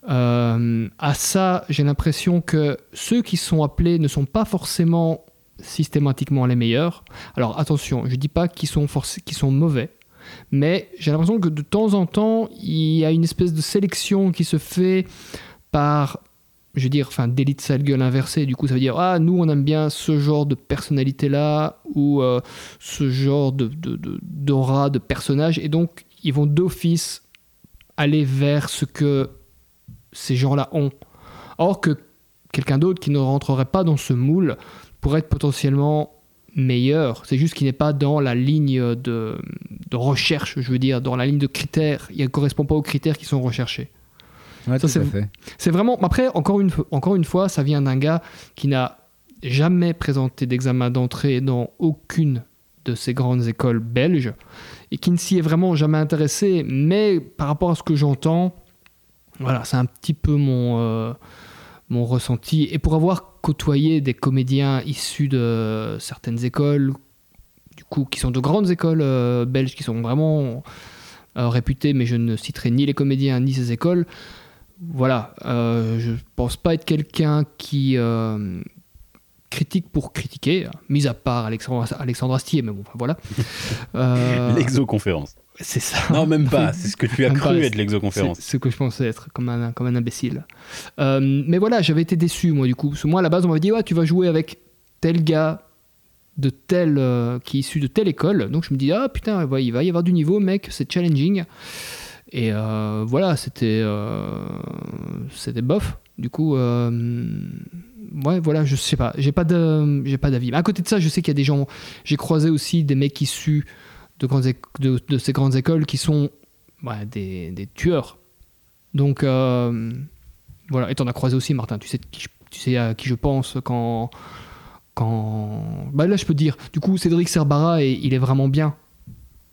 Euh, à ça, j'ai l'impression que ceux qui sont appelés ne sont pas forcément systématiquement les meilleurs. Alors attention, je dis pas qu'ils sont, qu'ils sont mauvais, mais j'ai l'impression que de temps en temps, il y a une espèce de sélection qui se fait par, je veux dire, enfin, d'élite sale gueule inversée. Du coup, ça veut dire, ah, nous, on aime bien ce genre de personnalité-là, ou euh, ce genre de, de, de- d'aura, de personnage, et donc, ils vont d'office aller vers ce que ces gens-là ont. Or que quelqu'un d'autre qui ne rentrerait pas dans ce moule pourrait être potentiellement meilleur. C'est juste qu'il n'est pas dans la ligne de, de recherche, je veux dire, dans la ligne de critères. Il ne correspond pas aux critères qui sont recherchés. Ouais, Ça, tout à c'est- vraiment. Après, encore une, fois- encore une fois, ça vient d'un gars qui n'a jamais présenté d'examen d'entrée dans aucune de ces grandes écoles belges et qui ne s'y est vraiment jamais intéressé. Mais par rapport à ce que j'entends, voilà, c'est un petit peu mon, euh, mon ressenti. Et pour avoir côtoyé des comédiens issus de certaines écoles, du coup, qui sont de grandes écoles euh, belges, qui sont vraiment euh, réputées, mais je ne citerai ni les comédiens ni ces écoles, voilà, je pense pas être quelqu'un qui critique pour critiquer, mis à part Alexandre, Alexandre Astier, mais bon, enfin, voilà. [laughs] Euh, L'exoconférence. c'est ça. Non, même pas. [laughs] C'est ce que tu as Même cru pas, être l'exoconférence. C'est ce que je pensais être, comme un, comme un imbécile. Euh, mais voilà, j'avais été déçu, moi, du coup. Parce que moi, à la base, on m'avait dit, ouais, tu vas jouer avec tel gars de tel, euh, qui est issu de telle école. Donc, je me dis, ah putain, ouais, il va y avoir du niveau, mec, c'est challenging. Et euh, voilà, c'était c'était bof. Du coup, ouais, voilà, je sais pas, j'ai pas j'ai pas d'avis. Mais à côté de ça, je sais qu'il y a des gens. J'ai croisé aussi des mecs issus de, grandes de, de ces grandes écoles qui sont ouais, des, des tueurs. Donc euh, voilà, et t'en as croisé aussi, Martin. Tu sais, qui tu sais à qui je pense quand quand. Bah là, je peux te dire. Du coup, Cédric Serbara, il est vraiment bien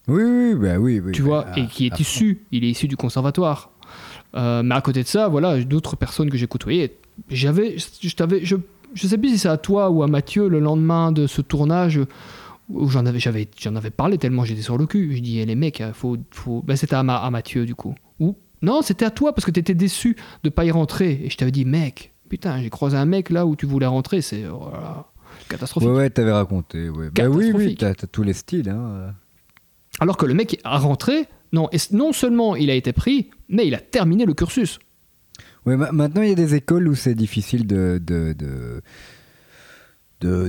Oui, oui, bah oui, oui. tu bah, vois, à- et qui est fond. issu, il est issu du conservatoire. Euh, mais à côté de ça, voilà, d'autres personnes que j'ai côtoyées. J'avais, je t'avais, je, je sais plus si c'est à toi ou à Mathieu le lendemain de ce tournage où j'en avais, j'avais, j'en avais parlé tellement j'étais sur le cul. Je dis, eh, les mecs, faut, faut, ben, c'était à, Ma- à Mathieu du coup. Ou non, c'était à toi parce que t'étais déçu de pas y rentrer. Et je t'avais dit, mec, putain, j'ai croisé un mec là où tu voulais rentrer, c'est oh là là, catastrophique. Ouais, ouais, t'avais raconté. Ouais. Bah oui, oui, t'as t'as tous les styles. Hein. Alors que le mec a rentré, non, et non seulement il a été pris, mais il a terminé le cursus. Ouais, ma- maintenant, il y a des écoles où c'est difficile de, de, de,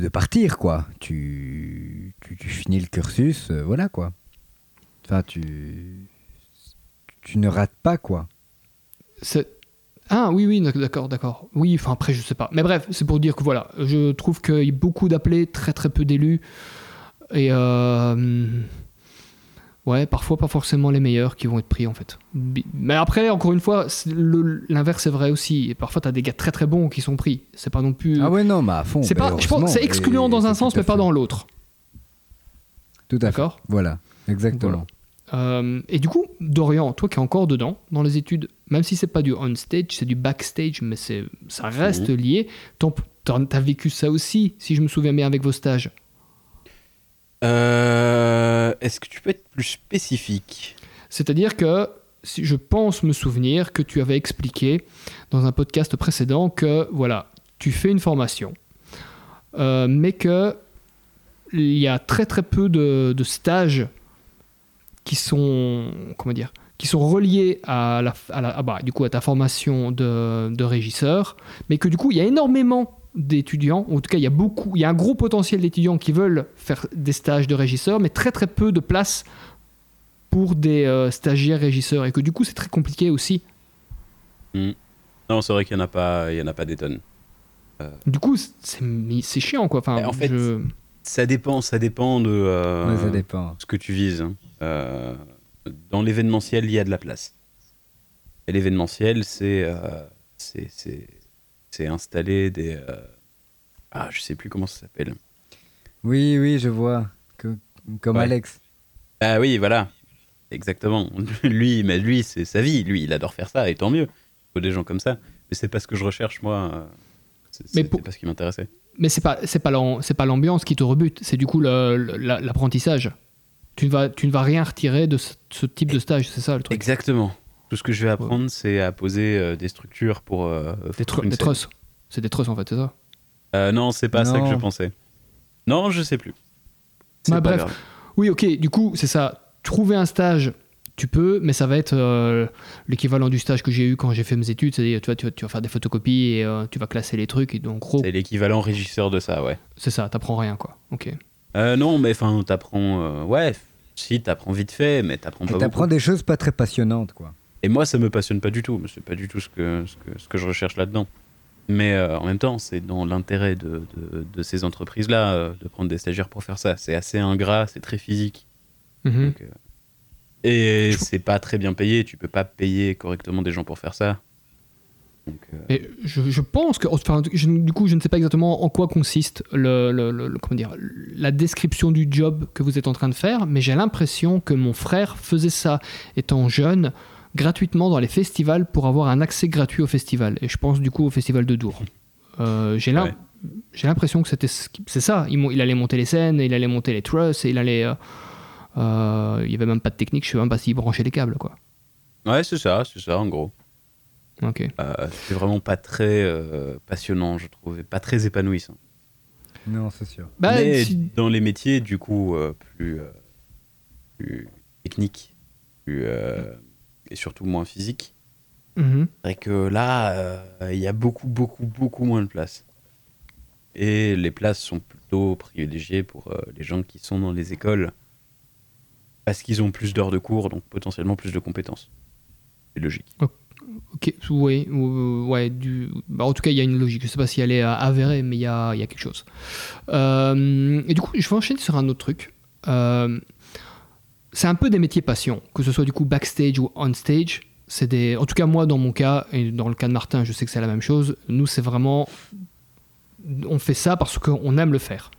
de, partir, quoi. Tu, tu, tu finis le cursus, euh, voilà, quoi. Enfin, tu, tu ne rates pas, quoi. Ah oui, oui, d'accord, d'accord. Oui, enfin après, je sais pas. Mais bref, c'est pour dire que voilà, je trouve qu'il y a beaucoup d'appelés, très très peu d'élus. Et euh, ouais, parfois pas forcément les meilleurs qui vont être pris en fait. Mais après, encore une fois, l'inverse est vrai aussi. Et parfois, t'as des gars très très bons qui sont pris. C'est pas non plus. Ah ouais, non, mais à fond. c'est pas, je pense, c'est excluant et dans un sens, mais pas dans l'autre. Tout à fait. D'accord Voilà, exactement. Euh, et du coup, Dorian, toi qui es encore dedans, dans les études, même si c'est pas du on-stage, c'est du backstage, mais c'est, ça reste lié. T'as vécu ça aussi, si je me souviens bien, avec vos stages. Euh, Est-ce que tu peux être plus spécifique? C'est-à-dire que si je pense me souvenir que tu avais expliqué dans un podcast précédent que voilà, tu fais une formation, euh, mais que il y a très très peu de, stages qui sont comment dire qui sont reliés à la, à la- ah bah, du coup à ta formation de, de régisseur, mais que du coup il y a énormément d'étudiants, en tout cas il y a beaucoup, il y a un gros potentiel d'étudiants qui veulent faire des stages de régisseur, mais très très peu de place pour des euh, stagiaires régisseurs, et que du coup c'est très compliqué aussi. Non, c'est vrai qu'il n'y en a pas, il y en a pas des tonnes. Du coup c'est c'est chiant quoi. Enfin, En fait, je- Ça dépend, ça dépend de euh, Ouais, ça dépend. ce que tu vises. hein. Euh, dans l'événementiel, il y a de la place. Et l'événementiel, c'est euh, c'est c'est installer des euh, ah je sais plus comment ça s'appelle. Oui, oui, je vois. Que- comme Ouais. Alex. Ah oui, voilà. Exactement. [laughs] Lui, mais lui, c'est sa vie. Lui, il adore faire ça, et tant mieux. Il faut des gens comme ça. Mais c'est pas ce que je recherche, moi. euh, C'est Mais c'est pour- pas ce qui m'intéressait. Mais c'est pas c'est pas l'am- c'est pas l'ambiance qui te rebute, c'est du coup le- le- la- l'apprentissage. Tu ne vas tu ne vas rien retirer de ce, ce type de stage, c'est ça le truc? Exactement. Tout ce que je vais apprendre, c'est à poser euh, des structures pour. euh, Des, tru- une des trusses. C'est des trusses en fait, c'est ça? Euh, non, c'est pas ça que je pensais. Non, je sais plus. C'est Bah, pas bref. grave. Oui, ok. Du coup, c'est ça. Trouver un stage, tu peux, mais ça va être euh, l'équivalent du stage que j'ai eu quand j'ai fait mes études. C'est-à-dire, tu vas, tu, vas, tu vas faire des photocopies et euh, tu vas classer les trucs. Et donc, gros, C'est l'équivalent régisseur de ça, ouais. c'est ça. T'apprends rien, quoi. Ok. Euh, non, mais enfin, t'apprends. euh, ouais, si, t'apprends vite fait, mais t'apprends Et pas t'apprends beaucoup. des choses pas très passionnantes, quoi. Et moi, ça me passionne pas du tout. C'est pas du tout ce que, ce que, ce que je recherche là-dedans. Mais euh, en même temps, c'est dans l'intérêt de, de, de ces entreprises-là euh, de prendre des stagiaires pour faire ça. C'est assez ingrat, c'est très physique. Mhm. Donc, euh, et c'est pas très bien payé. Tu peux pas payer correctement des gens pour faire ça. Donc, euh, Et je, je pense que, enfin, je- du coup, je ne sais pas exactement en quoi consiste le, le- le- le- comment dire, la description du job que vous êtes en train de faire, mais j'ai l'impression que mon frère faisait ça étant jeune, gratuitement dans les festivals pour avoir un accès gratuit au festival. Et je pense du coup au festival de Dour. Euh, j'ai Ouais. l'impression que c'était c'est ça. Il, allait monter les scènes, il allait monter les trusses, et il allait. euh, euh, il y avait même pas de technique, je sais même pas s'il branchait les câbles, quoi. Ouais, c'est ça, c'est ça, en gros. Ok. Euh, c'est vraiment pas très euh, passionnant, je trouve, et pas très épanouissant. Non, c'est sûr. Bah, Mais si- dans les métiers, du coup, euh, plus, euh, plus techniques, plus, euh, et surtout moins physiques, Mhm. c'est que là, euh, il y a beaucoup, beaucoup, beaucoup moins de place. Et les places sont plutôt privilégiées pour euh, les gens qui sont dans les écoles, parce qu'ils ont plus d'heures de cours, donc potentiellement plus de compétences. C'est logique. Ok, oui, ou- ouais, du, bah, en tout cas, il y a une logique. Je sais pas si elle est avérée, mais il y a, il y a quelque chose. Euh, et du coup, je vais enchaîner sur un autre truc. Euh, c'est un peu des métiers passion, que ce soit du coup backstage ou on stage. C'est des, en tout cas, moi, dans mon cas, et dans le cas de Martin, je sais que c'est la même chose. Nous, c'est vraiment. On fait ça parce qu'on aime le faire.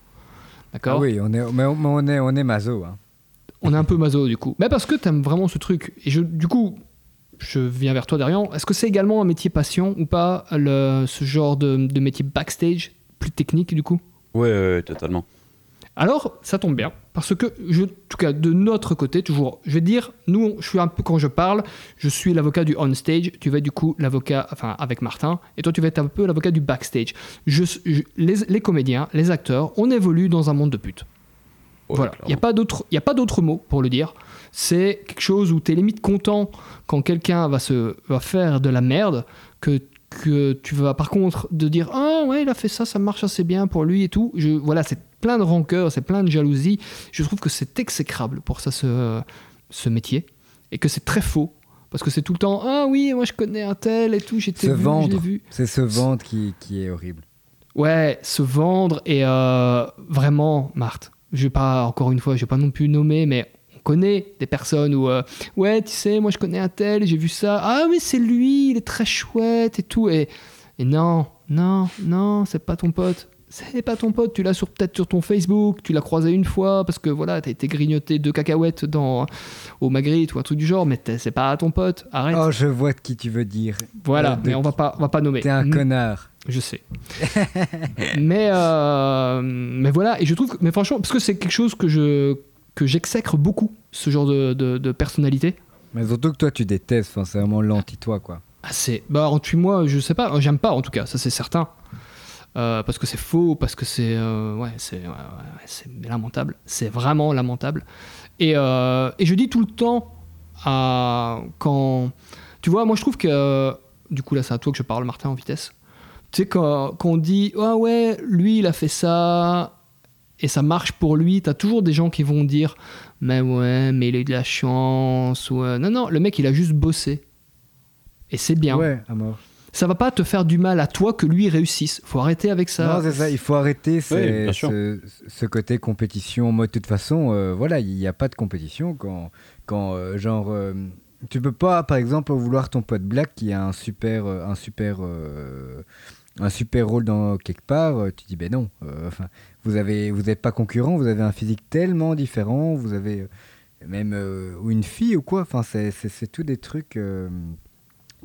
D'accord? Ah oui, on est, mais on, est, on est maso. Hein. on est un peu maso du coup. Mais parce que tu aimes vraiment ce truc. Et je, du coup, je viens vers toi derrière. Est-ce que c'est également un métier passion ou pas, le, ce genre de, de métier backstage, plus technique du coup? Ouais, ouais, totalement. Alors, ça tombe bien. Parce que, je, en tout cas, de notre côté, toujours, je vais dire, nous, je suis un peu, quand je parle, je suis l'avocat du on stage, tu vas être du coup l'avocat, enfin, avec Martin, et toi, tu vas être un peu l'avocat du backstage. Je, je- les, les comédiens, les acteurs, on évolue dans un monde de putes. Ouais, Voilà, il n'y a clairement. pas d'autre y a pas d'autre mot pour le dire. C'est quelque chose où tu es limite content quand quelqu'un va, se, va faire de la merde, que, que tu vas par contre de dire Ah ouais, il a fait ça, ça marche assez bien pour lui et tout. Je, voilà, c'est plein de rancœur, c'est plein de jalousie. Je trouve que c'est exécrable pour ça, ce, ce métier, et que c'est très faux. Parce que c'est tout le temps Ah oui, moi je connais un tel et tout, j'étais vu, vendre. vu. C'est se vendre qui, qui est horrible. Ouais, se vendre et euh, vraiment, Marthe, je vais pas, encore une fois, je vais pas non plus nommer, mais on connaît des personnes où, euh, ouais, tu sais, moi je connais un tel, j'ai vu ça, ah mais c'est lui, il est très chouette et tout, et, et non, non, non, c'est pas ton pote, c'est pas ton pote, tu l'as sur peut-être sur ton Facebook, tu l'as croisé une fois parce que voilà, t'as été grignoté deux cacahuètes dans au Magritte ou un truc du genre, mais c'est pas ton pote. Arrête. Oh, je vois de qui tu veux dire. voilà, euh, mais on va pas, on va pas nommer. T'es un Mm. connard. Je sais. [laughs] mais, euh, mais voilà, et je trouve que, mais franchement, parce que c'est quelque chose que je que j'exècre beaucoup, ce genre de, de, de personnalité. Mais surtout que toi, tu détestes. C'est vraiment l'anti-toi, quoi. Ah, c'est, bah, en moi, je sais pas, j'aime pas en tout cas, ça c'est certain. Euh, parce que c'est faux, parce que c'est, euh, ouais, c'est, lamentable. C'est vraiment lamentable. Et, euh, et je dis tout le temps à quand, tu vois, moi je trouve que, du coup là c'est à toi que je parle, Martin, en vitesse. Tu sais quand, quand on dit, ah ouais, lui il a fait ça et ça marche pour lui, t'as toujours des gens qui vont dire, mais ouais, mais il a eu de la chance ou non non, le mec il a juste bossé. Et c'est bien. Ouais, à mort. Ça va pas te faire du mal à toi que lui réussisse. Faut arrêter avec ça. Non, c'est ça, il faut arrêter ce, ce côté compétition. Moi, de toute façon, euh, voilà, il n'y a pas de compétition quand, quand euh, genre, euh, tu peux pas, par exemple, vouloir ton pote Black qui a un super, euh, un super, euh, un super rôle dans quelque part. Tu dis, ben non, euh, enfin, vous avez, vous n'êtes pas concurrent, vous avez un physique tellement différent, vous avez même euh, ou une fille ou quoi. Enfin, c'est, c'est, c'est tout des trucs. euh,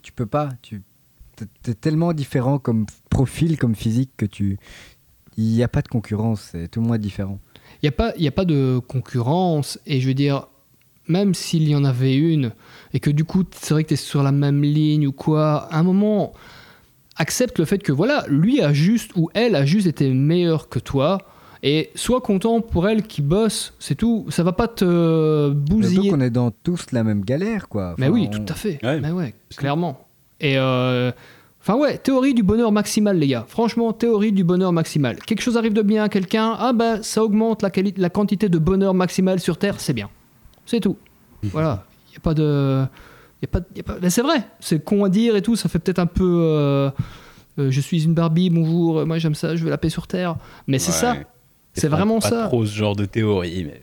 tu peux pas, tu t'es- tellement différent comme profil, comme physique que tu. Il n'y a pas de concurrence, c'est tout le monde est différent. Il n'y a, pas- y a pas de concurrence. Et je veux dire, même s'il y en avait une, et que du coup, c'est vrai que tu es sur la même ligne ou quoi, à un moment, accepte le fait que voilà, lui a juste, ou elle a juste été meilleure que toi. Et sois content pour elle qui bosse, c'est tout. Ça va pas te Surtout bousiller. qu'on est dans tous la même galère, quoi. Mais oui, on- tout à fait. Ouais. Mais ouais, clairement. Et euh, enfin ouais, théorie du bonheur maximal, les gars. Franchement, théorie du bonheur maximal. Quelque chose arrive de bien à quelqu'un, ah ben ça augmente la, quali- la quantité de bonheur maximal sur Terre, c'est bien. C'est tout. [laughs] voilà. Il y a pas de, y a pas, y a pas. Mais c'est vrai. C'est con à dire et tout. Ça fait peut-être un peu. euh, euh, je suis une Barbie, bonjour. Moi j'aime ça. Je veux la paix sur Terre. Mais c'est ça. C'est vraiment pas ça. trop ce genre de théorie, mais.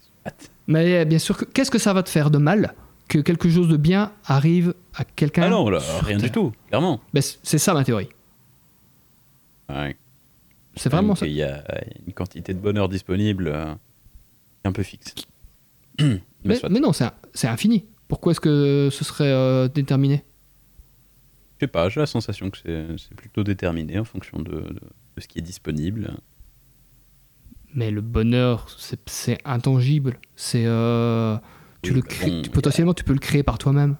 Mais bien sûr, que- qu'est-ce que ça va te faire de mal? Que quelque chose de bien arrive à quelqu'un Ah non, là, rien du tout, clairement. Ben, c'est ça ma théorie. Ouais. C'est vraiment ça. Il y a une quantité de bonheur disponible euh, un peu fixe. [clears throat] mais Mais, soit. mais non, c'est infini. Pourquoi est-ce que ce serait euh, déterminé? Je sais pas, j'ai la sensation que c'est plutôt déterminé en fonction de, de- de ce qui est disponible. Mais le bonheur, c'est- c'est intangible. C'est euh, tu Oui, le crées- bon, tu- il y potentiellement tu peux le créer par toi-même.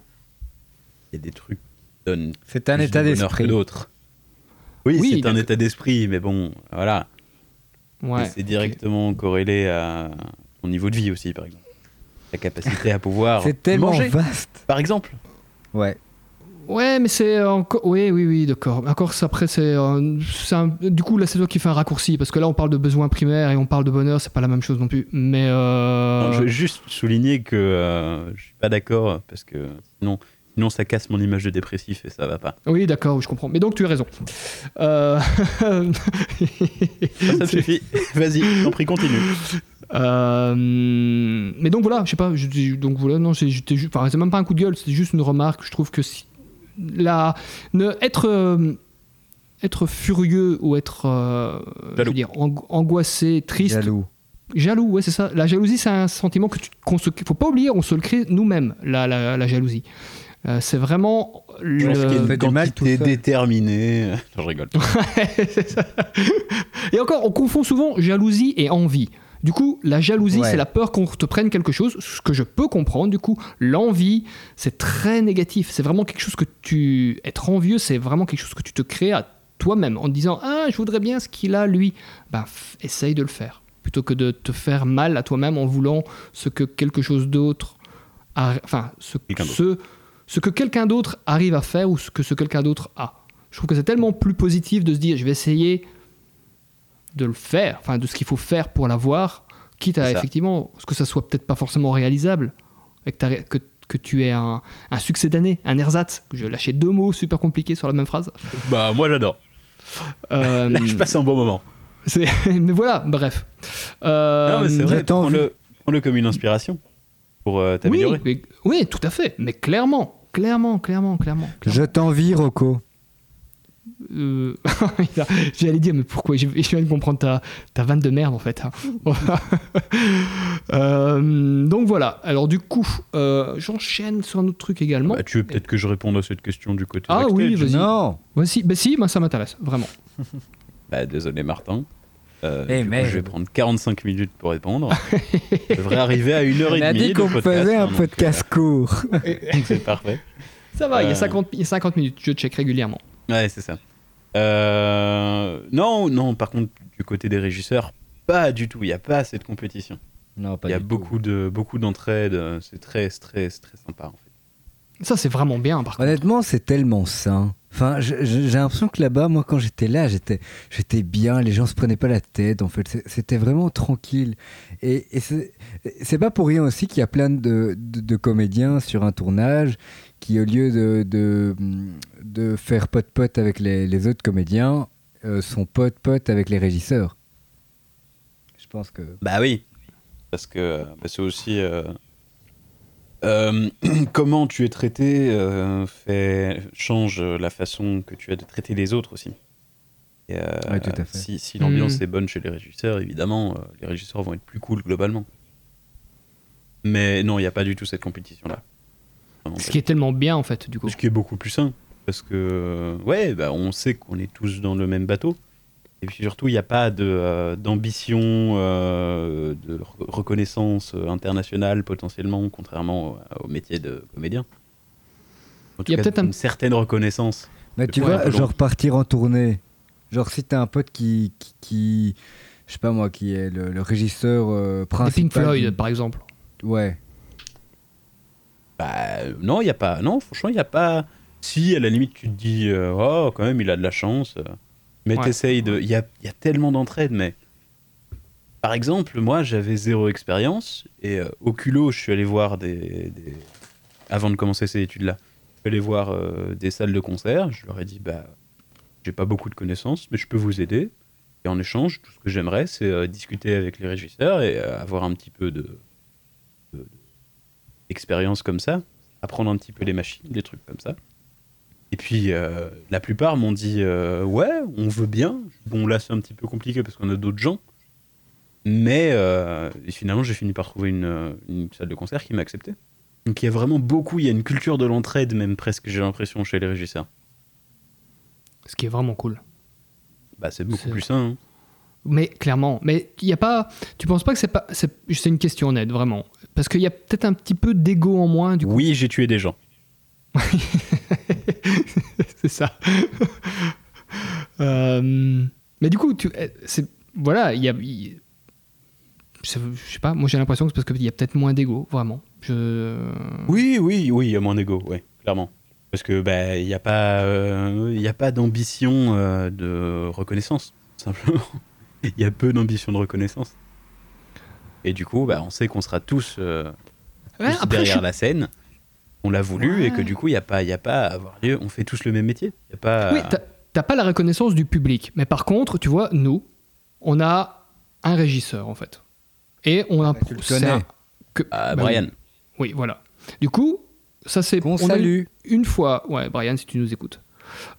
Il y a des trucs qui donnent C'est un plus état d'esprit. que d'autres. Oui, Oui, c'est un état d'esprit, mais bon, voilà. Ouais. C'est directement corrélé à ton niveau de vie aussi, par exemple. La capacité à pouvoir [laughs] C'est tellement manger, vaste. par exemple. Ouais. Ouais, mais c'est encore. Oui, oui, oui, d'accord. Encore, après, c'est. un- Du coup, là, c'est toi qui fais un raccourci. Parce que là, on parle de besoins primaires et on parle de bonheur, c'est pas la même chose non plus. Mais. euh, Non, je veux juste souligner que euh, je suis pas d'accord parce que sinon, sinon ça casse mon image de dépressif et ça va pas. Oui, d'accord, je comprends. Mais donc, tu as raison. Euh, Ça, me [laughs] suffit. Vas-y, t'en prie, continue. Euh, mais donc voilà, je sais pas, je donc voilà, non, j'étais enfin, c'est même pas un coup de gueule, c'était juste une remarque. Je trouve que si, la, ne, être, euh, être furieux ou être euh, je veux Jaloux. dire, ang- angoissé, triste, Jaloux. jaloux, ouais, c'est ça. La jalousie, c'est un sentiment que tu, qu'on se, faut pas oublier, on se le crée nous-mêmes, la, la, la jalousie. Euh, c'est vraiment Je pense qu'il y a le... fait mal. Non, je rigole. C'est ça. Et encore, on confond souvent jalousie et envie. Du coup, la jalousie, Ouais. c'est la peur qu'on te prenne quelque chose, ce que je peux comprendre. Du coup, l'envie, c'est très négatif. C'est vraiment quelque chose que tu. Être envieux, c'est vraiment quelque chose que tu te crées à toi-même en te disant Ah, je voudrais bien ce qu'il a, lui. Ben, essaye de le faire. Plutôt que de te faire mal à toi-même en voulant ce que quelque chose d'autre. a- Enfin, ce, Quelqu'un d'autre. ce, ce que quelqu'un d'autre arrive à faire ou ce que ce quelqu'un d'autre a. Je trouve que c'est tellement plus positif de se dire je vais essayer de le faire, enfin de ce qu'il faut faire pour l'avoir, quitte à effectivement, ce que ça soit peut-être pas forcément réalisable, et que, t'as- que, que tu aies un, un succès d'année, un ersatz, je vais lâcher deux mots super compliqués sur la même phrase. Bah, moi j'adore. Euh, Là, [laughs] je passe un bon moment. [laughs] mais voilà, bref. Euh, non, mais c'est vrai, prends-le comme une inspiration pour euh, oui, t'améliorer. mais- oui, tout à fait, mais clairement, clairement, clairement, clairement. clairement. Je t'envie, Rocco. Euh, [laughs] J'allais dire, mais pourquoi? Je viens de comprendre ta, ta vanne de merde en fait. hein. [laughs] Euh, donc voilà. Alors du coup, euh, j'enchaîne sur un autre truc également. Bah, tu veux peut-être que je réponde à cette question du côté Ah backstage oui, vas-y. Non Bah si, bah si, moi ça m'intéresse, vraiment. [laughs] Bah, désolé Martin. Euh, Eh, coup, je vais prendre 45 minutes pour répondre. je devrais arriver à 1h30 On a dit qu'on faisait hein, un donc, podcast court. euh, C'est parfait. Ça va, il y a Euh. 50, il y a 50 minutes, je check régulièrement. Ouais, c'est ça. Euh, Non, non, par contre, du côté des régisseurs, pas du tout. Il n'y a pas cette compétition. Non, pas Il y a du tout. beaucoup de beaucoup d'entraide. C'est très, très, très sympa en fait. Ça c'est vraiment bien par contre. Honnêtement, c'est tellement sain. Enfin, j'ai l'impression que là-bas, moi, quand j'étais là, j'étais, j'étais bien. Les gens se prenaient pas la tête. En fait, c'était vraiment tranquille. Et, et c'est, c'est pas pour rien aussi qu'il y a plein de, de, de comédiens sur un tournage qui, au lieu de, de, de faire pote-pote avec les, les autres comédiens, euh, sont pote-pote avec les régisseurs. Je pense que. Bah oui, parce que bah, c'est aussi euh, euh, [clears throat] comment tu es traité euh, fait change la façon que tu as de traiter les autres aussi. Et, euh, Ouais, tout à fait. Si, si l'ambiance Mhm. est bonne chez les régisseurs, évidemment, euh, les régisseurs vont être plus cool globalement. Mais non, il n'y a pas du tout cette compétition-là. Ce pas qui est tellement bien en fait du coup. ce qui est beaucoup plus sain. Parce que, ouais, bah, on sait qu'on est tous dans le même bateau. Et puis surtout, il n'y a pas de, euh, d'ambition, euh, de re- reconnaissance euh, internationale potentiellement, contrairement au, au métier de comédien. Il y a peut-être un- une certaine reconnaissance. Mais tu vois, long. genre partir en tournée. Genre si t'as un pote qui, qui, qui- je sais pas moi, qui est le, le régisseur euh, principal. Pink Floyd par exemple. Ouais. Bah, non, il n'y a pas. Non, franchement, il n'y a pas. Si, à la limite, tu te dis, euh, oh, quand même, il a de la chance. Mais Ouais. t'essayes de. Il y a, y a tellement d'entraide, mais. Par exemple, moi, j'avais zéro expérience. Et euh, au culot, je suis allé voir des. des- Avant de commencer ces études-là, je suis allé voir euh, des salles de concert. Je leur ai dit, bah, j'ai pas beaucoup de connaissances, mais je peux vous aider. Et en échange, tout ce que j'aimerais, c'est discuter avec les régisseurs et avoir un petit peu de- d'expérience comme ça, apprendre un petit peu les machines, des trucs comme ça. Et puis, euh, la plupart m'ont dit euh, Ouais, on veut bien. Bon, là, c'est un petit peu compliqué parce qu'on a d'autres gens. Mais euh, finalement, j'ai fini par trouver une, une salle de concert qui m'a accepté. Donc, il y a vraiment beaucoup, il y a une culture de l'entraide, même presque, j'ai l'impression, chez les régisseurs. Ce qui est vraiment cool. Bah, c'est beaucoup plus sain. hein. Mais clairement, mais il y a pas. Tu penses pas que c'est pas. C'est une question honnête, vraiment. Parce qu'il y a peut-être un petit peu d'ego en moins, du coup. Oui, j'ai tué des gens. [laughs] c'est ça. Euh, mais du coup, tu, eh, voilà, il y a. je sais pas, moi j'ai l'impression que c'est parce qu'il y a peut-être moins d'ego, vraiment. Je... Oui, oui, oui, il y a moins d'ego, ouais, clairement. Parce que bah il n'y a pas, euh, y a pas d'ambition euh, de reconnaissance, simplement. [laughs] Il y a peu d'ambition de reconnaissance. Et du coup, bah, on sait qu'on sera tous, euh, Ouais, tous après, derrière je- la scène. On l'a voulu et que du coup, il n'y a pas, y a pas à avoir lieu. On fait tous le même métier. Y a pas. Oui, t'as- pas la reconnaissance du public. Mais par contre, tu vois, nous, on a un régisseur, en fait. Et on a. tu le c'est connais. un- que, Ah, bah Brian. oui. Oui, voilà. Du coup, ça c'est. Qu'on on a eu Une fois, ouais, Brian, si tu nous écoutes.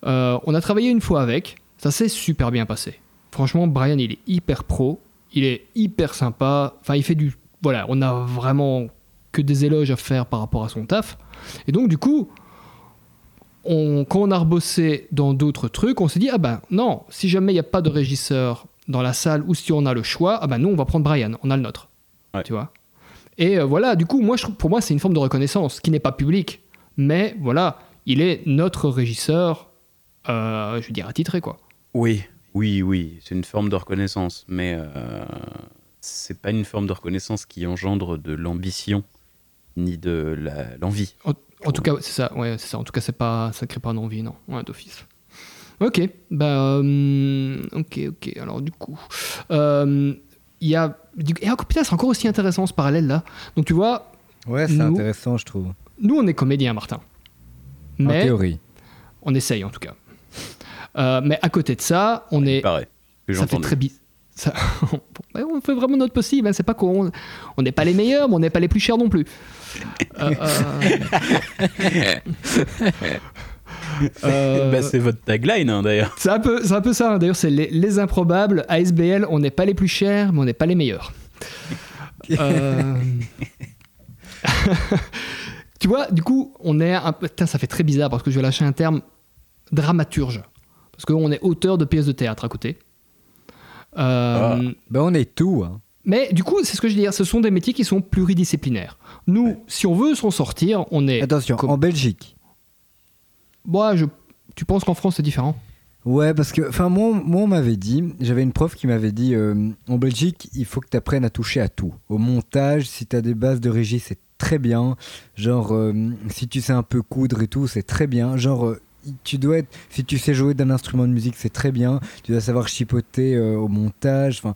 Euh, on a travaillé une fois avec, ça s'est super bien passé. Franchement, Brian, il est hyper pro, il est hyper sympa. Enfin, il fait du. Voilà, on a vraiment que des éloges à faire par rapport à son taf. Et donc, du coup, on, quand on a rebossé dans d'autres trucs, on s'est dit, ah ben non, si jamais il n'y a pas de régisseur dans la salle ou si on a le choix, ah ben nous, on va prendre Brian, on a le nôtre. Ouais. Tu vois? Et euh, voilà, du coup, moi, je, pour moi, c'est une forme de reconnaissance qui n'est pas publique. Mais voilà, il est notre régisseur, euh, je veux dire, attitré, quoi. Oui, oui, oui, c'est une forme de reconnaissance, mais euh, c'est pas une forme de reconnaissance qui engendre de l'ambition ni de l'envie. En tout cas, c'est ça, ouais, c'est ça. En tout cas, c'est pas, ça crée pas d'envie, non, ouais, d'office. Ok, bah, euh, ok, ok. Alors, du coup, euh, il y a. du- Et encore, putain, c'est encore aussi intéressant ce parallèle-là. Donc, tu vois, Ouais, c'est intéressant, je trouve. nous, on est comédien, Martin. En théorie. on essaye, en tout cas. Euh, mais à côté de ça, on est. Pareil. Ça fait très bizarre. [laughs] Ça... on fait vraiment notre possible, hein, c'est pas qu'on on n'est pas les meilleurs, mais on n'est pas les plus chers non plus. Euh, euh, [laughs] Euh, Bah, c'est votre tagline hein, d'ailleurs. c'est un peu, c'est un peu ça. hein. D'ailleurs, c'est les, les improbables. ASBL, on n'est pas les plus chers, mais on n'est pas les meilleurs. [laughs] Euh, tu vois, du coup, on est un peu. Putain, ça fait très bizarre parce que je vais lâcher un terme dramaturge. Parce qu'on est auteur de pièces de théâtre à côté. Euh, Ben on est tout. Hein. Mais du coup, c'est ce que je veux dire, ce sont des métiers qui sont pluridisciplinaires. Nous, si on veut s'en sortir, on est. Attention, comme- en Belgique. Moi, je... tu penses qu'en France c'est différent? Ouais, parce que, enfin, moi, moi, on m'avait dit, j'avais une prof qui m'avait dit, euh, en Belgique, il faut que tu apprennes à toucher à tout. Au montage, si tu as des bases de régie, c'est très bien. Genre, euh, si tu sais un peu coudre et tout, c'est très bien. Genre, euh, tu dois être, si tu sais jouer d'un instrument de musique, c'est très bien. Tu dois savoir chipoter euh, au montage. Enfin,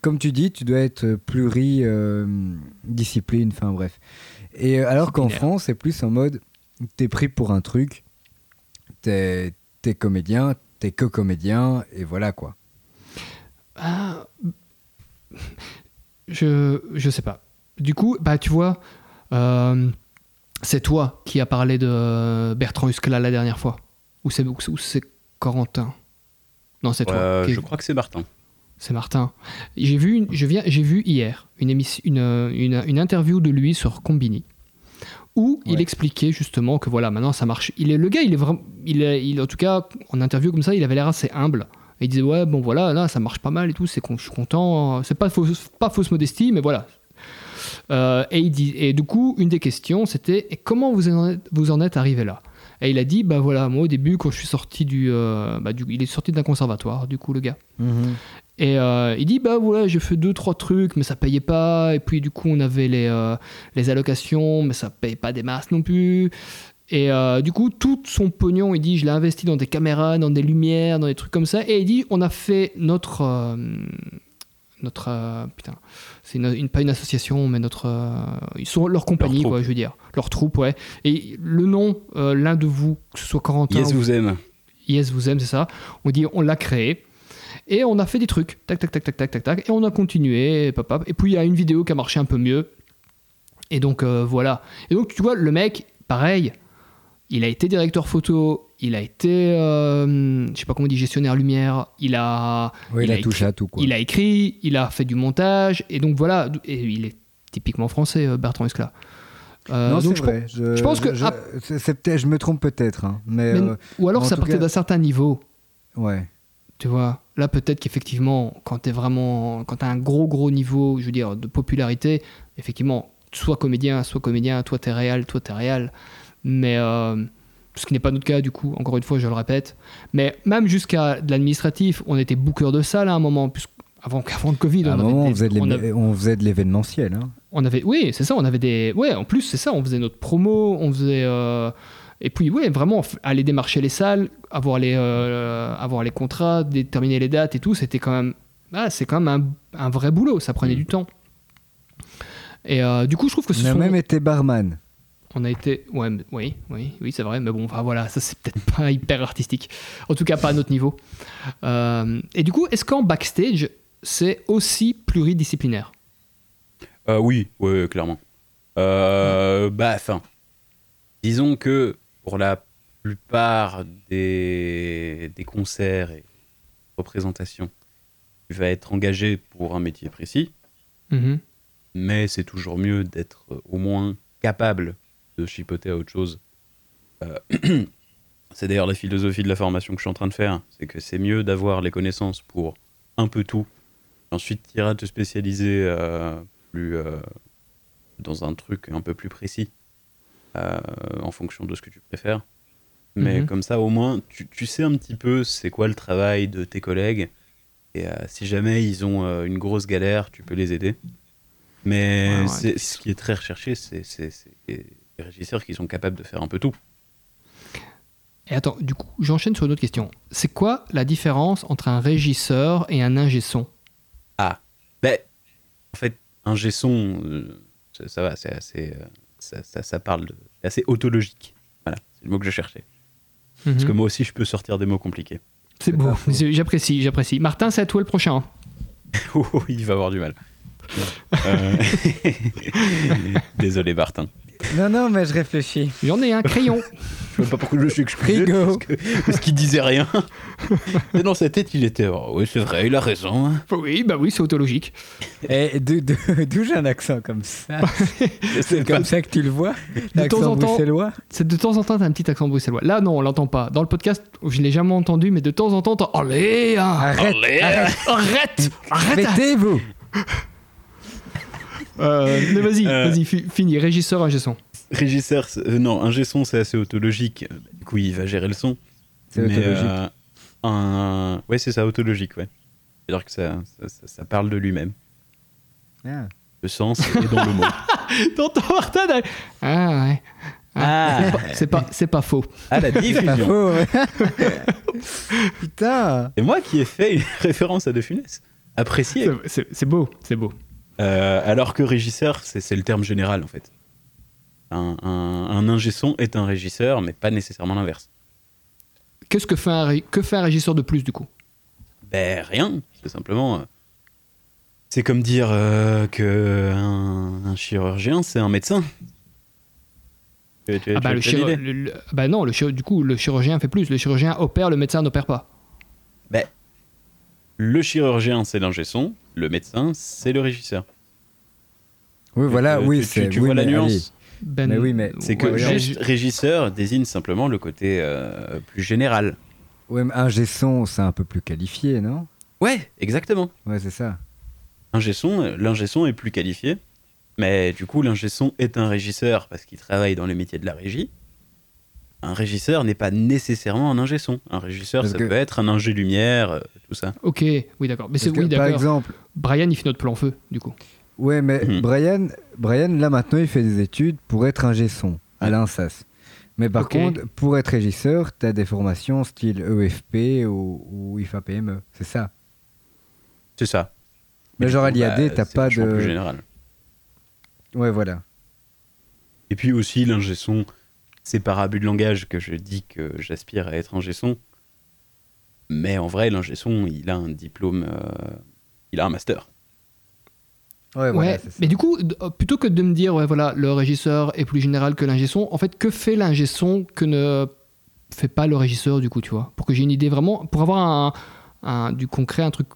comme tu dis, tu dois être pluridiscipline. Enfin, bref. Et euh, alors qu'en. France, c'est plus en mode, t'es pris pour un truc, t'es t'es comédien, t'es que comédien, et voilà quoi. Ah, je, je sais pas. Du coup, bah tu vois, euh, c'est toi qui as parlé de Bertrand Huskla la dernière fois. Ou c'est, Corentin Non, c'est toi. Euh, je crois que c'est Martin. C'est Martin. J'ai vu, une- je viens, j'ai vu hier une, émission, une, une, une interview de lui sur Combini où il expliquait justement que voilà, maintenant ça marche. Il est le gars, il est vraiment, il est, il, en tout cas en interview comme ça, il avait l'air assez humble. Et il disait ouais bon voilà là ça marche pas mal et tout, c'est con- je suis content. C'est pas fausse, pas fausse modestie mais voilà. Euh, et, il dit, et du coup, une des questions, c'était comment vous en êtes, vous en êtes arrivé là? Et il a dit bah voilà, moi au début, quand je suis sorti du. euh, bah, du il est sorti d'un conservatoire, du coup, le gars. Et euh, il dit bah voilà j'ai fait deux trois trucs mais ça payait pas et puis du coup on avait les, euh, les allocations mais ça paye pas des masses non plus et du coup tout son pognon il dit je l'ai investi dans des caméras dans des lumières dans des trucs comme ça et il dit on a fait notre notre putain c'est une, une- pas une association mais notre euh, ils sont leur compagnie troupe. quoi je veux dire leur troupe ouais et le nom euh, l'un de vous que ce soit Corentin Yes ou vous aime. Yes vous aime, c'est ça. On dit on l'a créé. Et on a fait des trucs, tac, tac, tac, tac, tac, tac, tac, et on a continué, pap. et puis il y a une vidéo qui a marché un peu mieux, et donc euh, voilà. Et donc tu vois, le mec, pareil, il a été directeur photo, il a été, euh, je sais pas comment on dit, gestionnaire lumière, il a, Oui, il, Il a a touché à tout quoi. il a écrit, il a fait du montage, et donc voilà, et il est typiquement français, euh, Bertrand Esclat. Euh, non, donc je vrai. Je, je pense que- je, ah. je me trompe peut-être, hein, mais, mais- euh, ou alors ça partait cas- d'un certain niveau. ouais. Tu vois, là peut-être qu'effectivement, quand t'es vraiment, quand t'as un gros gros niveau, je veux dire, de popularité, effectivement, soit comédien, soit comédien, toi t'es réel, toi t'es réel, mais euh, ce qui n'est pas notre cas du coup. Encore une fois, je le répète. Mais même jusqu'à de l'administratif, on était booker de salle à un moment, puisque avant, [laughs] avant le Covid, À un on, moment, avait on faisait, de on l'é- avait- on faisait de l'événementiel. Hein. on avait, oui, c'est ça, on avait des, ouais, en plus c'est ça, on faisait notre promo, on faisait, euh, et puis ouais, vraiment aller démarcher les salles, avoir les, euh, avoir les contrats, déterminer les dates et tout, c'était quand même, ah, c'est quand même un, un vrai boulot, ça prenait du temps. Et euh, du coup, je trouve que ce On a sont- même été barman. On a été, ouais, oui, oui, oui, c'est vrai, mais bon, enfin voilà, ça c'est peut-être [laughs] pas hyper artistique, en tout cas pas à notre niveau. Euh, et du coup, est-ce qu'en backstage, c'est aussi pluridisciplinaire? Euh, oui, ouais, clairement. Euh, Bah, enfin, disons que pour la plupart des, des concerts et représentations, tu vas être engagé pour un métier précis, Mhm. mais c'est toujours mieux d'être au moins capable de chipoter à autre chose. Euh, [clears throat] c'est d'ailleurs la philosophie de la formation que je suis en train de faire, c'est que c'est mieux d'avoir les connaissances pour un peu tout, ensuite tu iras te spécialiser euh, plus euh, dans un truc un peu plus précis en fonction de ce que tu préfères. Mais Mhm. comme ça, au moins, tu, tu sais un petit peu c'est quoi le travail de tes collègues. Et si jamais ils ont une grosse galère, tu peux les aider. Mais Ouais, ce qui est très recherché, c'est les régisseurs qui sont capables de faire un peu tout. Et attends, du coup, j'enchaîne sur une autre question. C'est quoi la différence entre un régisseur et un ingé son? Ah, ben, en fait, un G-son, euh, ça, ça va, c'est assez. euh, ça, ça, ça parle de. C'est assez autologique. Voilà, c'est le mot que je cherchais. Parce que Mhm. moi aussi, je peux sortir des mots compliqués. C'est beau, j'apprécie, j'apprécie. Martin, c'est à toi le prochain. [laughs] Oh, il va avoir du mal. Euh, [laughs] Désolé, Martin. Non, non, mais je réfléchis. J'en ai un crayon. [laughs] Je sais pas pourquoi je suis excusé. Parce que- parce qu'il disait rien. [laughs] Mais dans sa tête, il était. Oh, oui, c'est vrai, il a raison. hein. oui, bah oui, c'est autologique. Et [laughs] d'où- j'ai un accent comme ça? C'est pas. comme ça que tu le vois De L'accent temps en temps- bruxellois? C'est de temps en temps, t'as un petit accent bruxellois. Là, non, on l'entend pas. Dans le podcast, je l'ai jamais entendu, mais de temps en temps, t'as. Allez, hein. Arrête Allez, Arrête arrête, arrête. Mettez-vous Euh, mais vas-y, Euh. vas-y, fi- fini. Régisseur, ingé son. Régisseur, euh, non, un son, c'est assez autologique. Euh, Du coup, il va gérer le son. C'est Mais, autologique. euh, un... Ouais, c'est ça, autologique, ouais. C'est-à-dire que ça, ça, ça- ça parle de lui-même. Ah. Le sens est dans le mot. [laughs] Tonton Martin, elle- ah ouais. Ah, C'est pas, c'est pas faux. ah la Pas diffusion. faux, ouais. [laughs] Putain C'est moi qui ai fait une [laughs] référence à De Funès. Apprécié. C'est beau, c'est beau. Euh, alors que régisseur, c'est le terme général en fait. Un, un, un ingé son est un régisseur, mais pas nécessairement l'inverse. Qu'est-ce que fait un, que fait un régisseur de plus du coup? Ben rien, c'est simplement. euh, C'est comme dire euh, que un, un chirurgien, c'est un médecin. Tu- tu- Ah bah, le le- le- bah non, le du coup, le chirurgien fait plus. Le chirurgien opère, le médecin n'opère pas. Le chirurgien, c'est l'ingé son. Le médecin, c'est le régisseur. Oui, voilà, Tu- oui, tu- c'est... Tu oui, vois la nuance allez. Ben, Mais oui, mais- C'est que ouais, juste régisseur désigne simplement le côté euh, plus général. Ouais, mais un G-son, c'est un peu plus qualifié, non? Ouais, exactement. Ouais, c'est ça. Ingé son, euh, l'ingé son est plus qualifié, mais du coup l'ingé son est un régisseur parce qu'il travaille dans le métier de la régie. Un régisseur n'est pas nécessairement un ingé son. Un régisseur, Parce ça que- peut être un ingé lumière, euh, tout ça. Ok, oui d'accord. Mais c'est oui par exemple, Brian il fait notre plan feu du coup. ouais, mais Mhm. Brian, Brian, là maintenant, il fait des études pour être un G-son à l'INSAS. Mais par contre, pour être régisseur, tu as des formations style EFP ou, ou IFA PME. C'est ça. C'est ça. Mais genre à l'IAD, bah, t'as pas de- plus général. Ouais, voilà. Et puis aussi l'ingé son, c'est par abus de langage que je dis que j'aspire à être ingé son. Mais en vrai, l'ingé son, il a un diplôme, euh, il a un master. Ouais, voilà, ouais, c'est ça. mais du coup, euh, plutôt que de me dire, ouais, voilà, le régisseur est plus général que l'ingé son, en fait, que fait l'ingé son que ne fait pas le régisseur, du coup, tu vois? Pour que j'ai une idée vraiment, pour avoir un, un- du concret, un truc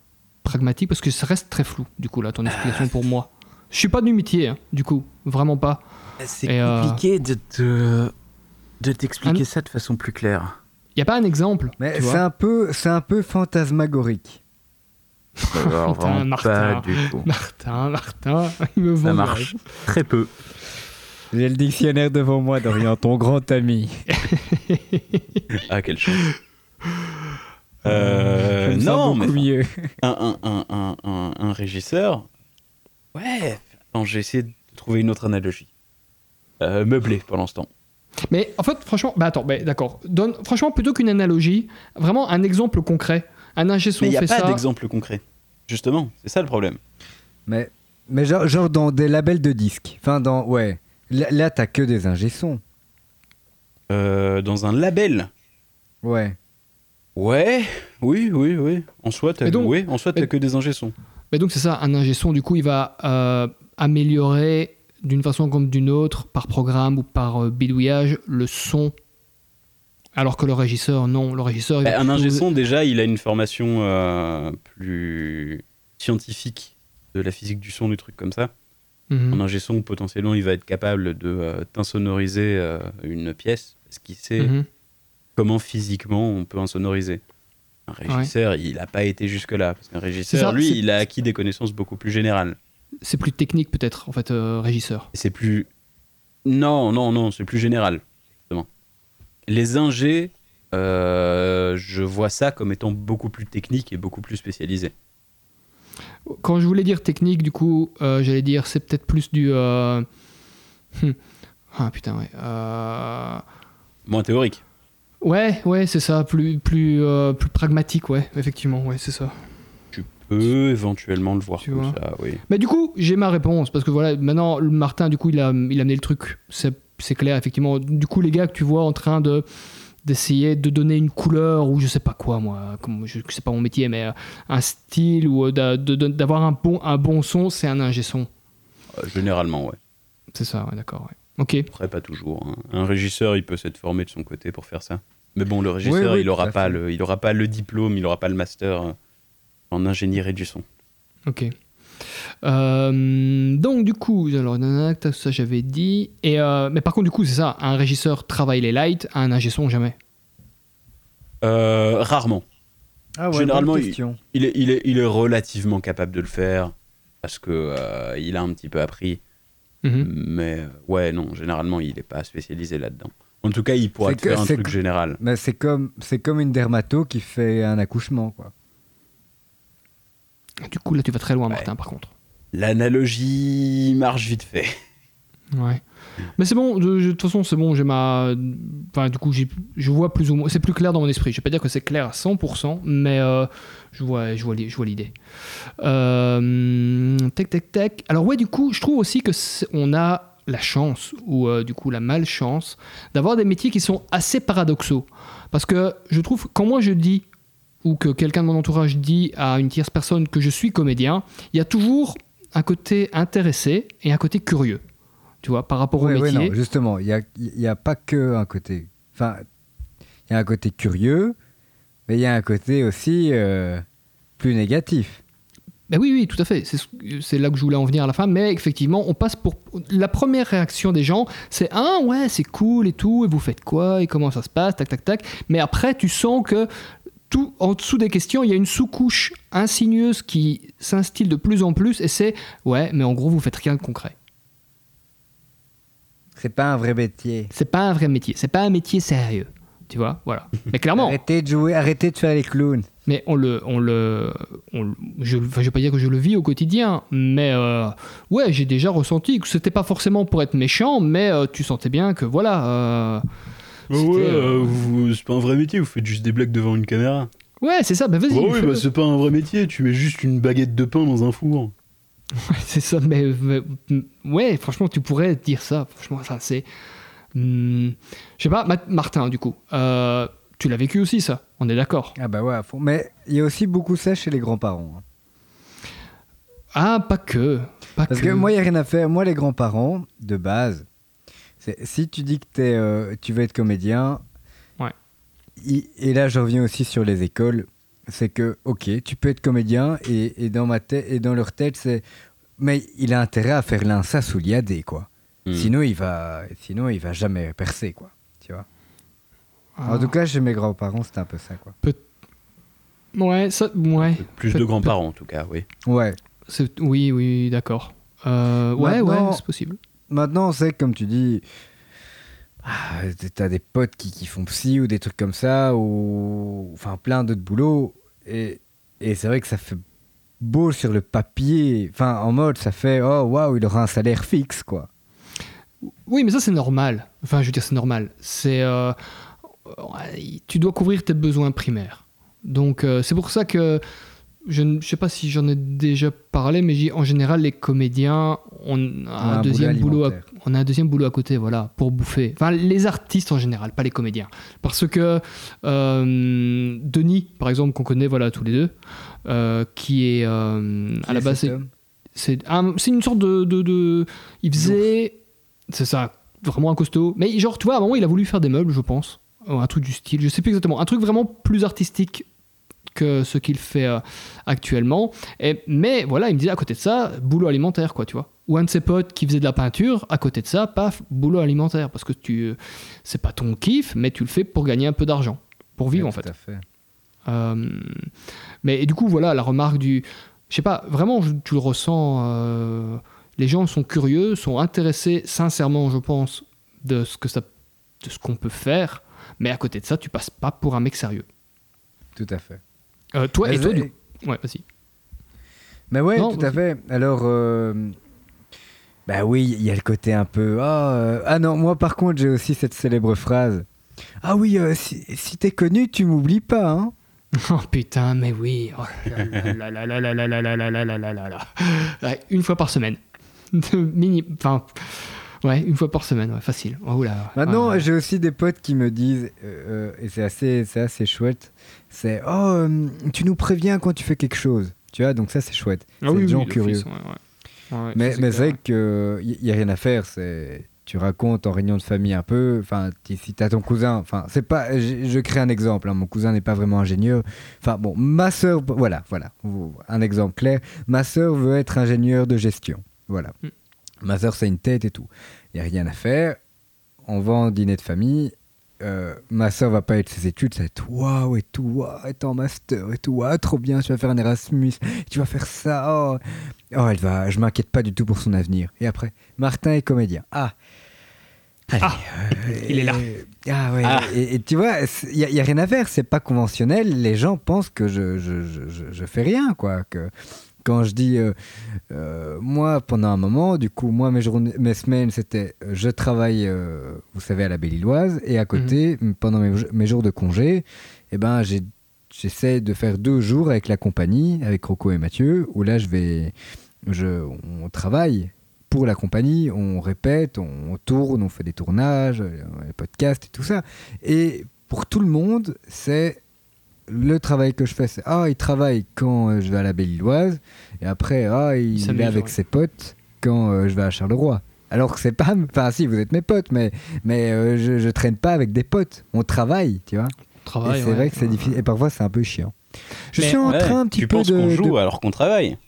pragmatique, parce que ça reste très flou, du coup, là, ton explication pour moi. Je suis pas du métier, hein, du coup, vraiment pas. C'est Et, euh, compliqué de te de t'expliquer Un- ça de façon plus claire. Il y a pas un exemple, Mais c'est un peu, c'est un peu fantasmagorique. Alors, Martin. pas du tout. Martin, Martin, il me vend Ça marche très peu. J'ai le dictionnaire devant moi, Dorian, ton grand ami. Ah, quelle chance. Euh, non, mais mieux. un, un, un, un, un- un régisseur. Ouais. J'ai essayé de trouver une autre analogie. Euh, meublé pour l'instant. Mais en fait, franchement, bah attends, bah, d'accord. Donne, franchement, plutôt qu'une analogie, vraiment un exemple concret. Un ingé son Mais il n'y a pas d'exemple concret. Justement, c'est ça le problème. Mais, mais genre, genre dans des labels de disques. Enfin, dans. Ouais. Là, là, t'as que des ingé-sons. Euh, dans un label. Ouais. Ouais, oui, oui, oui. En soi, t'as Mais donc- oui, en soi, t'as mais- que des ingé sons. Mais donc c'est ça, un ingé son, du coup, il va euh, améliorer d'une façon comme d'une autre, par programme ou par euh, bidouillage, le son. Alors que le régisseur, non. Le régisseur, Bah, un ingé son, déjà, il a une formation euh, plus scientifique de la physique du son, des trucs comme ça. Mhm. Un ingé son, potentiellement, il va être capable de euh, t'insonoriser euh, une pièce, parce qu'il sait Mhm. comment physiquement on peut insonoriser. Un régisseur, il n'a pas été jusque-là. Parce qu'un régisseur, ça, lui, il a acquis des connaissances beaucoup plus générales. C'est plus technique peut-être, en fait, euh, régisseur. Et c'est plus. Non, non, non, c'est plus général. Justement. Les ingés, euh, je vois ça comme étant beaucoup plus technique et beaucoup plus spécialisé. Quand je voulais dire technique, du coup, euh, j'allais dire c'est peut-être plus du. euh, hmm. Ah putain, ouais. Moins théorique. Ouais, ouais, c'est ça, plus, plus, plus pragmatique, ouais, effectivement, ouais, c'est ça. Tu peux éventuellement le voir Tu comme vois. ça, oui. Mais du coup, j'ai ma réponse, parce que voilà, maintenant, Martin, du coup, il a, il a amené le truc, c'est clair, effectivement. Du coup, les gars que tu vois en train de d'essayer de donner une couleur ou je sais pas quoi moi comme je sais pas mon métier mais euh, un style ou euh, d'avoir un bon un bon son c'est un ingé son Euh, généralement, ouais. c'est ça ouais, d'accord ouais. Ok. Après, pas toujours. hein. Un régisseur, il peut s'être formé de son côté pour faire ça. Mais bon, le régisseur, oui, il aura pas fait. le, il aura pas le diplôme, il aura pas le master en ingénierie du son. Ok. Euh, donc du coup, alors ça j'avais dit. Et euh, mais par contre du coup c'est ça, un régisseur travaille les lights, un ingé son jamais. Euh, rarement. Ah ouais, Généralement, il- est, il, est, il est relativement capable de le faire parce que euh, il a un petit peu appris. Mhm. Mais ouais, non, généralement, il n'est pas spécialisé là-dedans. En tout cas, il pourra C'est te que- faire un c'est truc général. Mais c'est comme, c'est comme une dermato qui fait un accouchement, quoi. Du coup là tu vas très loin Ouais. Martin par contre. L'analogie marche vite fait. Ouais. Mais c'est bon, de, de toute façon c'est bon, j'ai ma... Enfin du coup je vois plus ou moins... C'est plus clair dans mon esprit. Je vais pas dire que c'est clair à 100%, mais euh, je vois, je vois, l'i- je vois l'idée. Euh, tac tac tac. Alors ouais du coup je trouve aussi que on a la chance, ou euh, du coup la malchance, d'avoir des métiers qui sont assez paradoxaux. Parce que je trouve, quand moi je dis, ou que quelqu'un de mon entourage dit à une tierce personne que je suis comédien, il y a toujours un côté intéressé et un côté curieux. Tu vois, par rapport au métier. non, justement, il n'y a, pas que un côté. Enfin, il y a un côté curieux, mais il y a un côté aussi euh, plus négatif. Ben oui, oui, tout à fait. C'est ce- C'est là que je voulais en venir à la fin. Mais effectivement, on passe pour. La première réaction des gens, c'est Ah, ouais, c'est cool et tout. Et vous faites quoi Et comment ça se passe Tac, tac, tac? Mais après, tu sens que tout en dessous des questions, il y a une sous-couche insigneuse qui s'instille de plus en plus. Et c'est Ouais, mais en gros, vous faites rien de concret. C'est pas un vrai métier. C'est pas un vrai métier. C'est pas un métier sérieux. Tu vois Voilà. Mais clairement. Arrêtez de jouer, arrêtez de faire les clowns. Mais on le, on le, on le- je, enfin, je vais pas dire que je le vis au quotidien, mais euh, ouais, j'ai déjà ressenti que c'était pas forcément pour être méchant, mais euh, tu sentais bien que voilà. euh, ouais, euh, vous- c'est pas un vrai métier, vous faites juste des blagues devant une caméra. ouais, c'est ça. Ben vas-y. Oui, fais-le. bah c'est pas un vrai métier, tu mets juste une baguette de pain dans un four. c'est ça. Mais, mais- ouais, franchement, tu pourrais dire ça. Franchement, ça c'est. hmm, je sais pas, Ma- Martin, du coup, euh, tu l'as vécu aussi ça. On est d'accord. Ah bah ouais, à fond. Mais il y a aussi beaucoup ça chez les grands-parents. hein. Ah, pas que. Pas Parce que. que moi, il n'y a rien à faire. Moi, les grands-parents, de base, si tu dis que t'es, euh, tu veux être comédien, Ouais. i- et là, je reviens aussi sur les écoles, c'est que, ok, tu peux être comédien, et, et dans, ma tête, et dans leur tête, c'est. Mais il a intérêt à faire l'INSA sous l'IAD, quoi. Hmm. Sinon, il va, sinon, il va jamais percer, quoi. Tu vois. Ah. En tout cas, chez mes grands-parents, c'était un peu ça, quoi. Ouais, ça, ouais. Plus Peut- de grands-parents en tout cas, oui. Ouais. C'est- Oui, oui, d'accord. Euh, ouais, ouais, c'est possible. Maintenant, que, comme tu dis, ah, t'as des potes qui, qui font psy ou des trucs comme ça, ou enfin plein d'autres boulots. Et, et c'est vrai que ça fait beau sur le papier. Enfin, en mode, ça fait oh waouh, il aura un salaire fixe, quoi. Oui, mais ça, c'est normal. Enfin, je veux dire, c'est normal. C'est. euh, tu dois couvrir tes besoins primaires. Donc, euh, c'est pour ça que. Je ne je sais pas si j'en ai déjà parlé, mais en général, les comédiens, on a a un, un deuxième boulot à, on a un deuxième boulot à côté, voilà, pour bouffer. Enfin, les artistes en général, pas les comédiens, parce que euh, Denis, par exemple, qu'on connaît, voilà, tous les deux, euh, qui est euh, à la base, c'est un- une sorte de, de, de- il faisait c'est ça vraiment un costaud. Mais genre tu vois à un moment il a voulu faire des meubles je pense. Un truc du style je sais plus exactement. Un truc vraiment plus artistique que ce qu'il fait euh, actuellement et mais voilà il me disait à côté de ça boulot alimentaire quoi tu vois ou un de ses potes qui faisait de la peinture à côté de ça paf boulot alimentaire parce que tu c'est pas ton kiff mais tu le fais pour gagner un peu d'argent pour vivre Ouais, en fait tout à fait. euh, mais et du coup, voilà, la remarque du. Je sais pas, vraiment, tu le ressens. euh, les gens sont curieux, sont intéressés sincèrement, je pense, de ce que ça, de ce qu'on peut faire. Mais à côté de ça, tu passes pas pour un mec sérieux. Tout à fait. Toi et toi, du... Ouais, vas-y. Mais ouais, tout à fait. Alors, euh... bah oui, il y a le côté un peu. Ah, non, moi par contre, j'ai aussi cette célèbre phrase. Ah oui, si, si t'es connu, tu m'oublies pas, hein. Oh putain, mais oui. Une fois par semaine. Mini... Enfin, Ouais, une fois par semaine, ouais, facile. Oh là. Maintenant, Ouais, ouais. j'ai aussi des potes qui me disent, euh, euh, et c'est assez, c'est assez chouette, c'est Oh, euh, tu nous préviens quand tu fais quelque chose. Tu vois, donc ça, c'est chouette. Ah c'est oui, des gens oui, curieux. l'office, ouais, ouais. Ouais, mais mais c'est vrai qu'il n'y a rien à faire. C'est tu racontes en réunion de famille un peu, enfin, si t'as ton cousin, enfin, c'est pas, je, je crée un exemple, hein, mon cousin n'est pas vraiment ingénieur, enfin, bon, ma sœur, voilà, voilà, un exemple clair, ma sœur veut être ingénieure de gestion, voilà. Mm. Ma sœur, c'est une tête et tout, il y a rien à faire, on va en dîner de famille, euh, ma soeur va pas être ses études, ça va être waouh et tout, waouh, être en master et tout, waouh, trop bien, tu vas faire un Erasmus, tu vas faire ça, oh, oh elle va, je m'inquiète pas du tout pour son avenir. Et après, Martin est comédien. Ah, Allez, Ah, euh, il est là. et- Ah ouais, Ah. Et, et tu vois, il y, a- y a rien à faire, c'est pas conventionnel. Les gens pensent que je, je, je, je- je fais rien, quoi. Que quand je dis, euh, euh, moi, pendant un moment, du coup, moi, mes, journées, mes semaines, c'était, euh, je travaille, vous savez, à la Belle-Illoise, et à côté, m- pendant mes, mes jours de congé, eh ben, j'ai- j'essaie de faire deux jours avec la compagnie, avec Rocco et Mathieu, où là, je vais, je, on travaille pour la compagnie, on répète, on tourne, on fait des tournages, les podcasts et tout ça. Et pour tout le monde, c'est le travail que je fais. C'est ah, il travaille quand euh, je vais à la Belle-Illoise, et après, ah, il, est avec ouais. ses potes quand euh, je vais à Charleroi. Alors que c'est pas. Enfin, si, vous êtes mes potes, mais, mais euh, je, je traîne pas avec des potes. On travaille, tu vois. Travail, et c'est ouais. vrai que c'est difficile. Et parfois, c'est un peu chiant. Je Mais- suis en Ouais, train un petit tu peu penses de. qu'on joue de- alors qu'on travaille?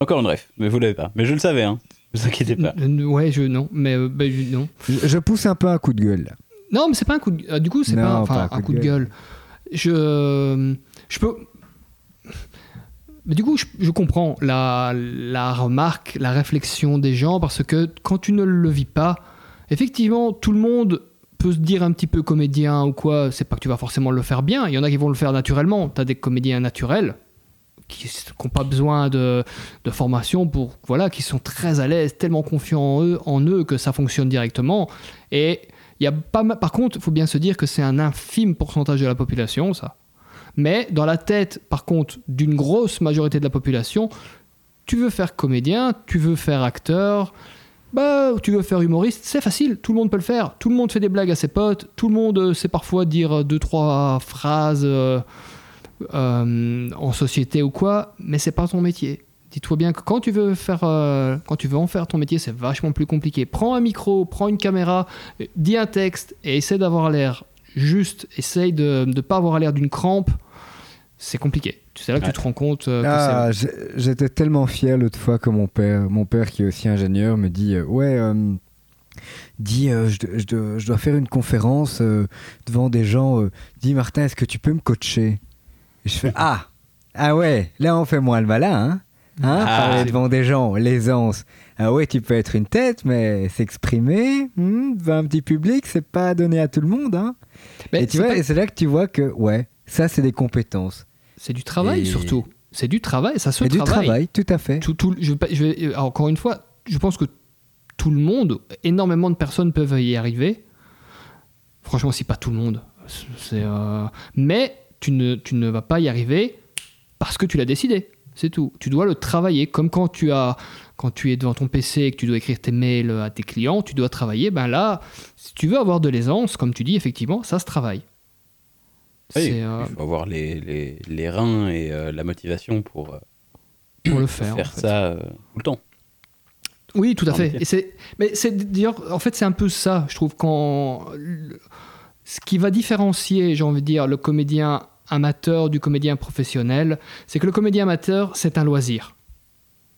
Encore une ref, mais vous l'avez pas. Mais je le savais, hein. Ne vous inquiétez pas. N- Ouais, je non, mais euh, bah, je- non. je, je pousse un peu un coup de gueule. Non, mais c'est pas un coup de euh, du coup, c'est Non, pas enfin pas un coup de gueule. Je je peux mais du coup, je, comprends la, la remarque, la réflexion des gens, parce que quand tu ne le vis pas, effectivement, tout le monde peut se dire un petit peu comédien ou quoi, c'est pas que tu vas forcément le faire bien, il y en a qui vont le faire naturellement, tu as des comédiens naturels qui n'ont pas besoin de, de formation pour voilà qui sont très à l'aise tellement confiants en eux en eux que ça fonctionne directement. Et il y a pas par contre il faut bien se dire que c'est un infime pourcentage de la population ça mais dans la tête par contre d'une grosse majorité de la population tu veux faire comédien tu veux faire acteur bah, tu veux faire humoriste, c'est facile, tout le monde peut le faire. Tout le monde fait des blagues à ses potes, tout le monde euh, sait parfois dire euh, deux, trois phrases euh, en société ou quoi, mais c'est pas ton métier. Dis-toi bien que quand tu veux faire, euh, quand tu veux en faire ton métier, c'est vachement plus compliqué. Prends un micro, prends une caméra, euh, dis un texte et essaie d'avoir l'air juste. Essaye de ne pas avoir l'air d'une crampe. C'est compliqué. C'est là que Ouais. tu te rends compte euh, Ah, j'étais tellement fier l'autre fois que mon père, mon père qui est aussi ingénieur, me dit euh, ouais, dit euh, je, dois- je dois, je dois faire une conférence euh, devant des gens. euh, dis Martin, est-ce que tu peux me coacher? Et je fais [laughs] ah ah ouais, là on fait moins le malin, hein, hein Ah. parler devant des gens, l'aisance. Ah ouais, tu peux être une tête, mais s'exprimer hmm, devant un petit public, c'est pas donné à tout le monde, hein. Mais et tu c'est vois, pas- c'est là que tu vois que ouais, ça c'est des compétences. c'est du travail Et- surtout. C'est du travail, ça se Et du travaille. travail, tout à fait. Tout- tout- je vais pas- je vais- euh, encore une fois, je pense que tout le monde, énormément de personnes peuvent y arriver. Franchement, si pas tout le monde. Euh, Mais tu ne, tu ne vas pas y arriver parce que tu l'as décidé. C'est tout. Tu dois le travailler. Comme quand tu, as, quand tu es devant ton PC et que tu dois écrire tes mails à tes clients, tu dois travailler. Ben là, si tu veux avoir de l'aisance, comme tu dis, effectivement, ça se travaille. Oui, C'est, euh, Il faut avoir les, les, les reins et euh, la motivation pour, euh, [coughs] pour le faire. faire, en fait. ça tout le temps. Oui, tout à fait. Et c'est, mais c'est d'ailleurs, en fait, c'est un peu ça, je trouve, quand ce qui va différencier, j'ai envie de dire, le comédien amateur du comédien professionnel, c'est que le comédien amateur, c'est un loisir.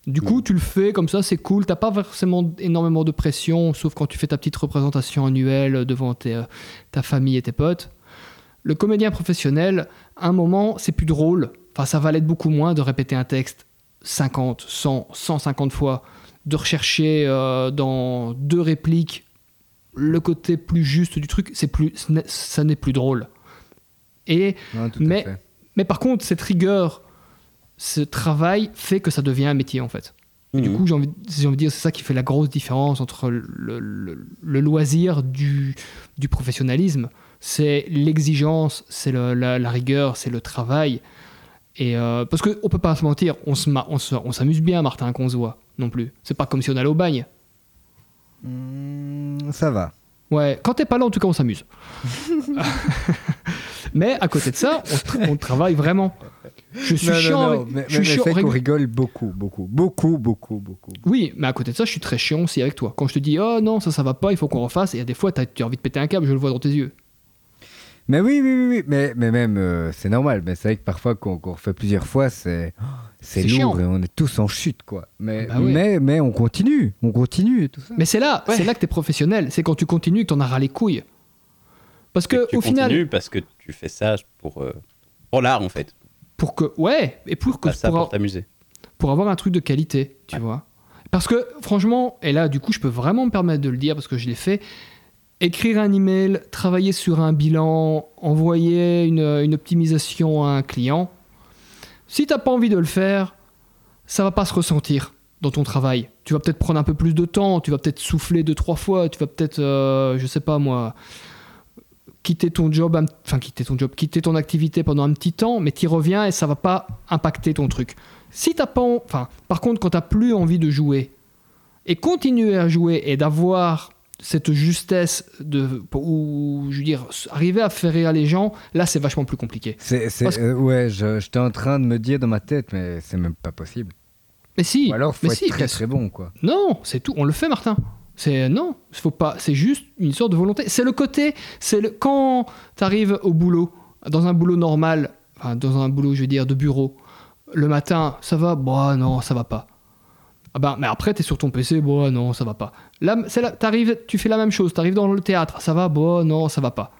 Du coup, tu le fais comme ça, c'est cool. T'as pas forcément énormément de pression, sauf quand tu fais ta petite représentation annuelle devant tes, euh, ta famille et tes potes. Le comédien professionnel, à un moment, c'est plus drôle. Enfin, ça va l'être beaucoup moins de répéter un texte 50, 100, 150 fois de rechercher euh, dans deux répliques le côté plus juste du truc, c'est plus, ça n'est plus drôle. Et, Non, tout à mais, fait. mais par contre, cette rigueur, ce travail fait que ça devient un métier en fait. Du Mhm. coup, j'ai envie, j'ai envie de dire, c'est ça qui fait la grosse différence entre le, le- le loisir du, du professionnalisme. C'est l'exigence, c'est le- la, la rigueur, c'est le travail. Et euh, parce qu'on peut pas se mentir, on se ma- on se- on s'amuse bien, Martin, qu'on se voit non plus. C'est pas comme si on allait au bagne. Hmm, ça va. Ouais, quand t'es pas là, en tout cas, on s'amuse. [laughs] Mais à côté de ça, on, tra- on travaille vraiment. Je suis Non, non, chiant. non, avec- mais, je suis chiant qu'on avec- rigole beaucoup, beaucoup, beaucoup, beaucoup, beaucoup. Oui, mais à côté de ça, je suis très chiant aussi avec toi. Quand je te dis, oh non, ça, ça va pas, il faut qu'on refasse, et a des fois, tu as envie de péter un câble, je le vois dans tes yeux. Mais oui, oui, oui, oui. Mais, mais même, euh, c'est normal. Mais c'est vrai que parfois, qu'on qu'on refait plusieurs fois, c'est c'est C'est lourd chiant. et on est tous en chute, quoi. Mais, Bah mais, mais on continue, on continue et tout ça. Mais c'est là, c'est là que t'es professionnel. C'est quand tu continues que t'en as ras les couilles. Parce que, tu au final, parce que tu fais ça pour, euh, pour l'art en fait. pour que, ouais, et pour que ça pour, pour t'amuser. pour avoir un truc de qualité, tu vois. Parce que franchement, et là du coup je peux vraiment me permettre de le dire parce que je l'ai fait, écrire un email, travailler sur un bilan, envoyer une, une optimisation à un client, si t'as pas envie de le faire, ça va pas se ressentir dans ton travail. Tu vas peut-être prendre un peu plus de temps, tu vas peut-être souffler deux, trois fois, tu vas peut-être, euh, je sais pas moi, quitter ton job, enfin quitter ton job, quitter ton activité pendant un petit temps, mais t'y reviens et ça va pas impacter ton truc. Si t'as pas, en- enfin, par contre, quand t'as plus envie de jouer et continuer à jouer et d'avoir cette justesse de, ou je veux dire, arriver à faire rire les gens, là c'est vachement plus compliqué. C'est, que- euh, ouais, j'étais en train de me dire dans ma tête, mais c'est même pas possible. Mais si, Ou alors, faut mais être si, très très bon, quoi. Non, c'est tout. On le fait, Martin. C'est non, faut pas. C'est juste une sorte de volonté. C'est le côté. C'est le quand t'arrives au boulot, dans un boulot normal, enfin, dans un boulot, je veux dire, de bureau. Le matin, ça va? Bah non, ça va pas. Ah bah, mais après, t'es sur ton PC. Bah non, ça va pas. Là, c'est là, t'arrives, tu fais la même chose. T'arrives dans le théâtre. Ça va? Bah non, ça va pas.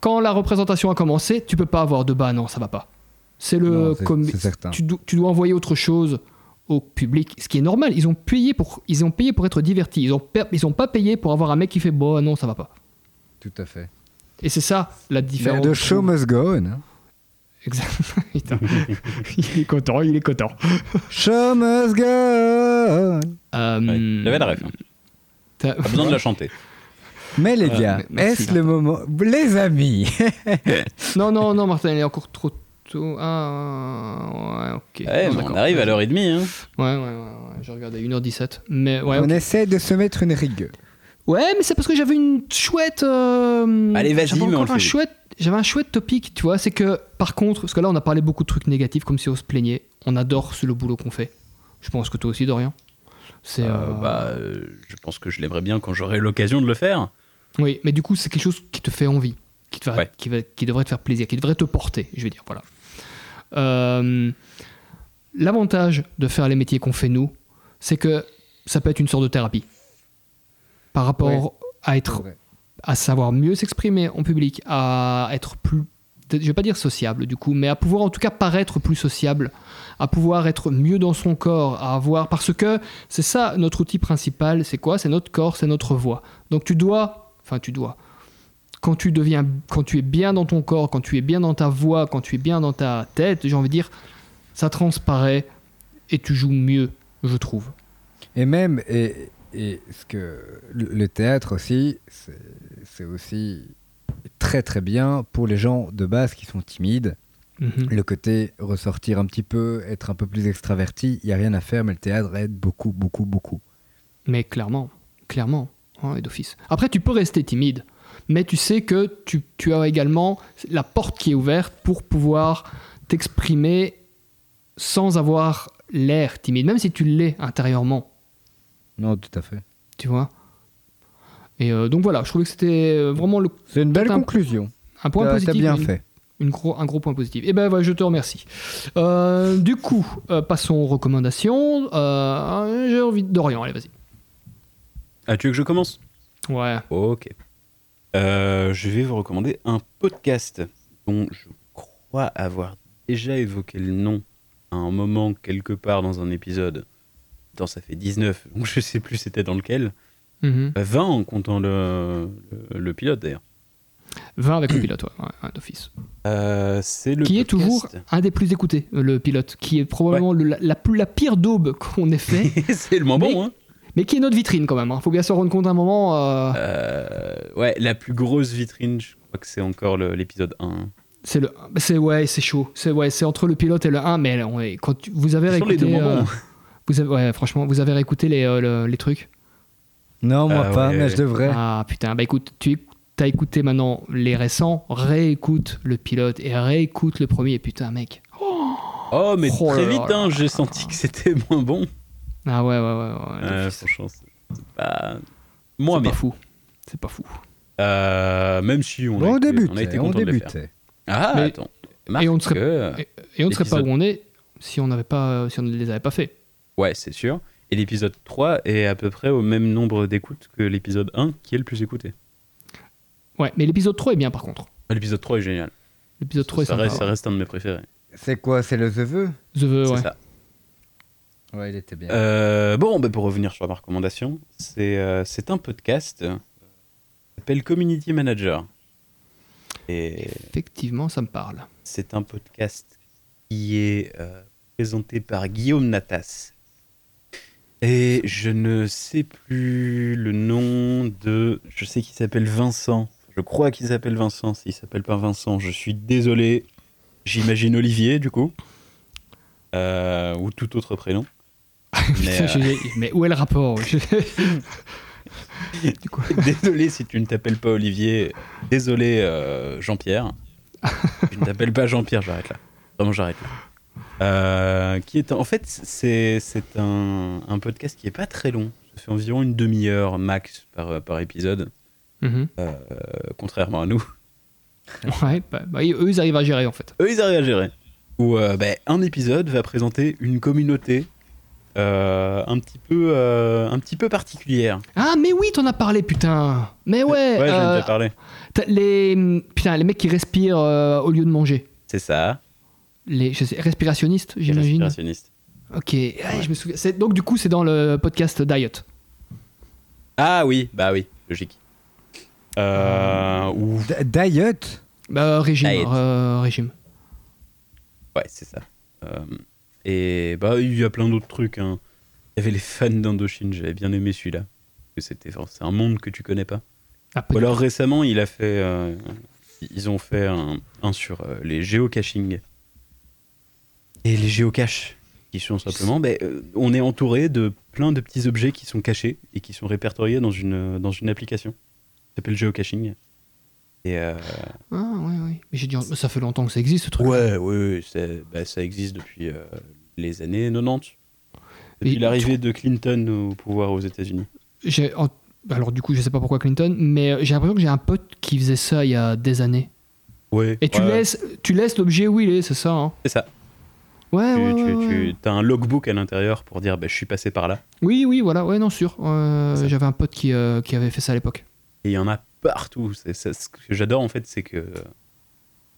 Quand la représentation a commencé, tu peux pas avoir de bah non, ça va pas. C'est le Non, tu dois envoyer autre chose au public, ce qui est normal. Ils ont payé pour, ils ont payé pour être divertis. Ils ont, ils ont pas payé pour avoir un mec qui fait bon, non, ça va pas. Tout à fait. Et c'est ça la différence. Mais the show must go on. hein. Exact. Putain. [laughs] il est content, il est content. Show must go on. Euh, Ouais, J'avais la ref. hein. t'as- Pas besoin de la chanter. Mais les gars, est-ce le moment... Les amis? [laughs] Non, non, non, Martin, il est encore trop tôt. Ah, ouais, ok. Ouais, Non, mais on arrive à l'heure et demie. Hein. Ouais, ouais, ouais, ouais. J'ai regardé 1h17. Mais ouais, On ok. essaie de se mettre une rigueur. Ouais, mais c'est parce que j'avais une chouette. euh, Allez, vas-y, j'avais mais on le un fait chouette. J'avais un chouette topic, tu vois. C'est que, par contre, parce que là, on a parlé beaucoup de trucs négatifs, comme si on se plaignait. On adore ce, le boulot qu'on fait. Je pense que toi aussi, Dorian. C'est. Euh, euh, bah, je pense que je l'aimerais bien quand j'aurai l'occasion de le faire. Oui, mais du coup, c'est quelque chose qui te fait envie, qui, te va- Ouais. qui, va- qui devrait te faire plaisir, qui devrait te porter, je veux dire. Voilà. Euh, L'avantage de faire les métiers qu'on fait nous, c'est que ça peut être une sorte de thérapie. Par rapport Ouais. à être à savoir mieux s'exprimer en public, à être plus, je vais pas dire sociable du coup, mais à pouvoir en tout cas paraître plus sociable, à pouvoir être mieux dans son corps, à avoir, parce que c'est ça notre outil principal, c'est quoi? C'est notre corps, c'est notre voix. Donc tu dois, enfin tu dois, quand tu deviens, quand tu es bien dans ton corps, quand tu es bien dans ta voix, quand tu es bien dans ta tête, j'ai envie de dire, ça transparaît et tu joues mieux, je trouve. Et même, et, et ce que le, théâtre aussi, c'est c'est aussi très très bien pour les gens de base qui sont timides. Mhm. Le côté ressortir un petit peu, être un peu plus extraverti, il n'y a rien à faire, mais le théâtre aide beaucoup, beaucoup, beaucoup. Mais clairement, clairement, hein, et d'office. Après, tu peux rester timide, mais tu sais que tu, tu as également la porte qui est ouverte pour pouvoir t'exprimer sans avoir l'air timide, même si tu l'es intérieurement, Non, tout à fait. tu vois? Et euh, donc voilà, je trouvais que c'était euh, vraiment le, C'est une belle un- conclusion. un point T'as- positif. T'as bien une- fait. une gros, un gros point positif. Et ben voilà, je te remercie. Euh, du coup, euh, passons aux recommandations. Euh, J'ai envie de Dorian, allez, vas-y. Ah, tu veux que je commence? Ouais. Ok. Euh, je vais vous recommander un podcast dont je crois avoir déjà évoqué le nom à un moment quelque part dans un épisode. Dans ça fait 19, [laughs] donc je sais plus c'était dans lequel. Euh, 20 en comptant le, le, le pilote d'ailleurs. 20 avec le pilote, ouais, d'office. Euh, c'est le qui est toujours un des plus écoutés, euh, le pilote, qui est probablement le- la, la pire daube qu'on ait fait, [laughs] c'est le Mais- bon, hein mais qui est notre vitrine quand même. Il faut bien se rendre compte à un moment. euh, Euh, ouais, la plus grosse vitrine, je crois que c'est encore l'épisode 1. c'est le, c'est ouais, c'est chaud. C'est ouais, c'est entre le pilote et le 1, mais on est- quand tu- vous avez les réécouté, deux moments. euh, vous avez, ouais, franchement, vous avez réécouté les, euh, le- les trucs? Non, moi Ah pas, ouais. mais je devrais. Ah putain, bah écoute, tu as écouté maintenant les récents, réécoute le pilote et réécoute le premier. Et putain, mec, oh, Oh, mais Oh très là vite, là hein, j'ai senti que c'était moins bon. Ah ouais, ouais, ouais. franchement, c'est pas. Moi, c'est mais. pas fou. C'est pas fou. Euh, même si on, a on été, débute, on a été on content de les faire. débutait. Ah, Mais- attends. Marque et on ne serait- que- Et, et on ne serait pas où on est si on n'avait pas, si on ne les avait pas fait. Ouais, c'est sûr. Et l'épisode 3 est à peu près au même nombre d'écoutes que l'épisode 1 qui est le plus écouté. Ouais, mais l'épisode 3 est bien par contre. Ah, L'épisode 3 est génial. L'épisode 3 est ça, sympa. reste, ça reste un de mes préférés. C'est quoi C'est le The Vœu The Vœu, c'est ouais. ça. Ouais, il était bien. Euh, bon, bah, pour revenir sur ma recommandation, c'est euh, c'est un podcast euh, qui s'appelle Community Manager. Et Effectivement, ça me parle. c'est un podcast qui est euh, présenté par Guillaume Natas. Et je ne sais plus le nom de. Je sais qu'il s'appelle Vincent. Je crois qu'il s'appelle Vincent. S'il s'appelle pas Vincent, je suis désolé. J'imagine Olivier, du coup. Euh, ou tout autre prénom. Mais, euh, Je- mais où est le rapport? [laughs] Désolé si tu ne t'appelles pas Olivier. Désolé euh, Jean-Pierre. tu ne t'appelles pas Jean-Pierre, j'arrête là. Vraiment, j'arrête là. Euh, qui est en fait c'est c'est un, un podcast qui est pas très long. Ça fait environ une demi-heure max par, par épisode, Mhm. euh, contrairement à nous. Ouais, bah, bah, eux, ils arrivent à gérer en fait. Eux, ils arrivent à gérer. Où euh, ben, un épisode va présenter une communauté euh, un petit peu euh, un petit peu particulière. Ah, mais oui, t'en as parlé, putain. Mais ouais. Ouais, j'en ai euh, déjà parlé. les, putain, les mecs qui respirent euh, au lieu de manger. C'est ça. Les je sais, respirationnistes, j'imagine. respirationnistes. Ok, ouais, je me souviens. C'est- Donc, du coup, c'est dans le podcast Diet. Ah oui, bah oui, logique. Euh, ou Diet? Bah, régime. Diet. euh, régime. Ouais, c'est ça. Euh, et bah, il y a plein d'autres trucs. hein. Il y avait les fans d'Indochine, j'avais bien aimé celui-là. C'était, c'est un monde que tu connais pas. Ah, Ou alors récemment, il a fait, euh, ils ont fait un, un sur euh, les géocaching. Et les géocaches, qui sont simplement, ben, euh, on est entouré de plein de petits objets qui sont cachés et qui sont répertoriés dans une, dans une application. Ça s'appelle géocaching. Et euh, Ah, ouais, ouais. Mais j'ai dit, ça fait longtemps que ça existe, ce truc. Ouais, ouais, c'est- bah, ça existe depuis euh, les années 90. Depuis l'arrivée de Clinton au pouvoir aux États-Unis. Alors, du coup, je sais pas pourquoi Clinton, mais euh, j'ai l'impression que j'ai un pote qui faisait ça il y a des années. Ouais. Et tu ouais, laisses, tu laisses l'objet où il est, c'est ça hein? C'est ça. Ouais, tu, ouais, tu- as un logbook à l'intérieur pour dire bah, je suis passé par là. Oui, oui, voilà, ouais, non, sûr. Euh. J'avais un pote qui, euh, qui avait fait ça à l'époque. Et il y en a partout. C'est- ce que j'adore en fait, c'est que.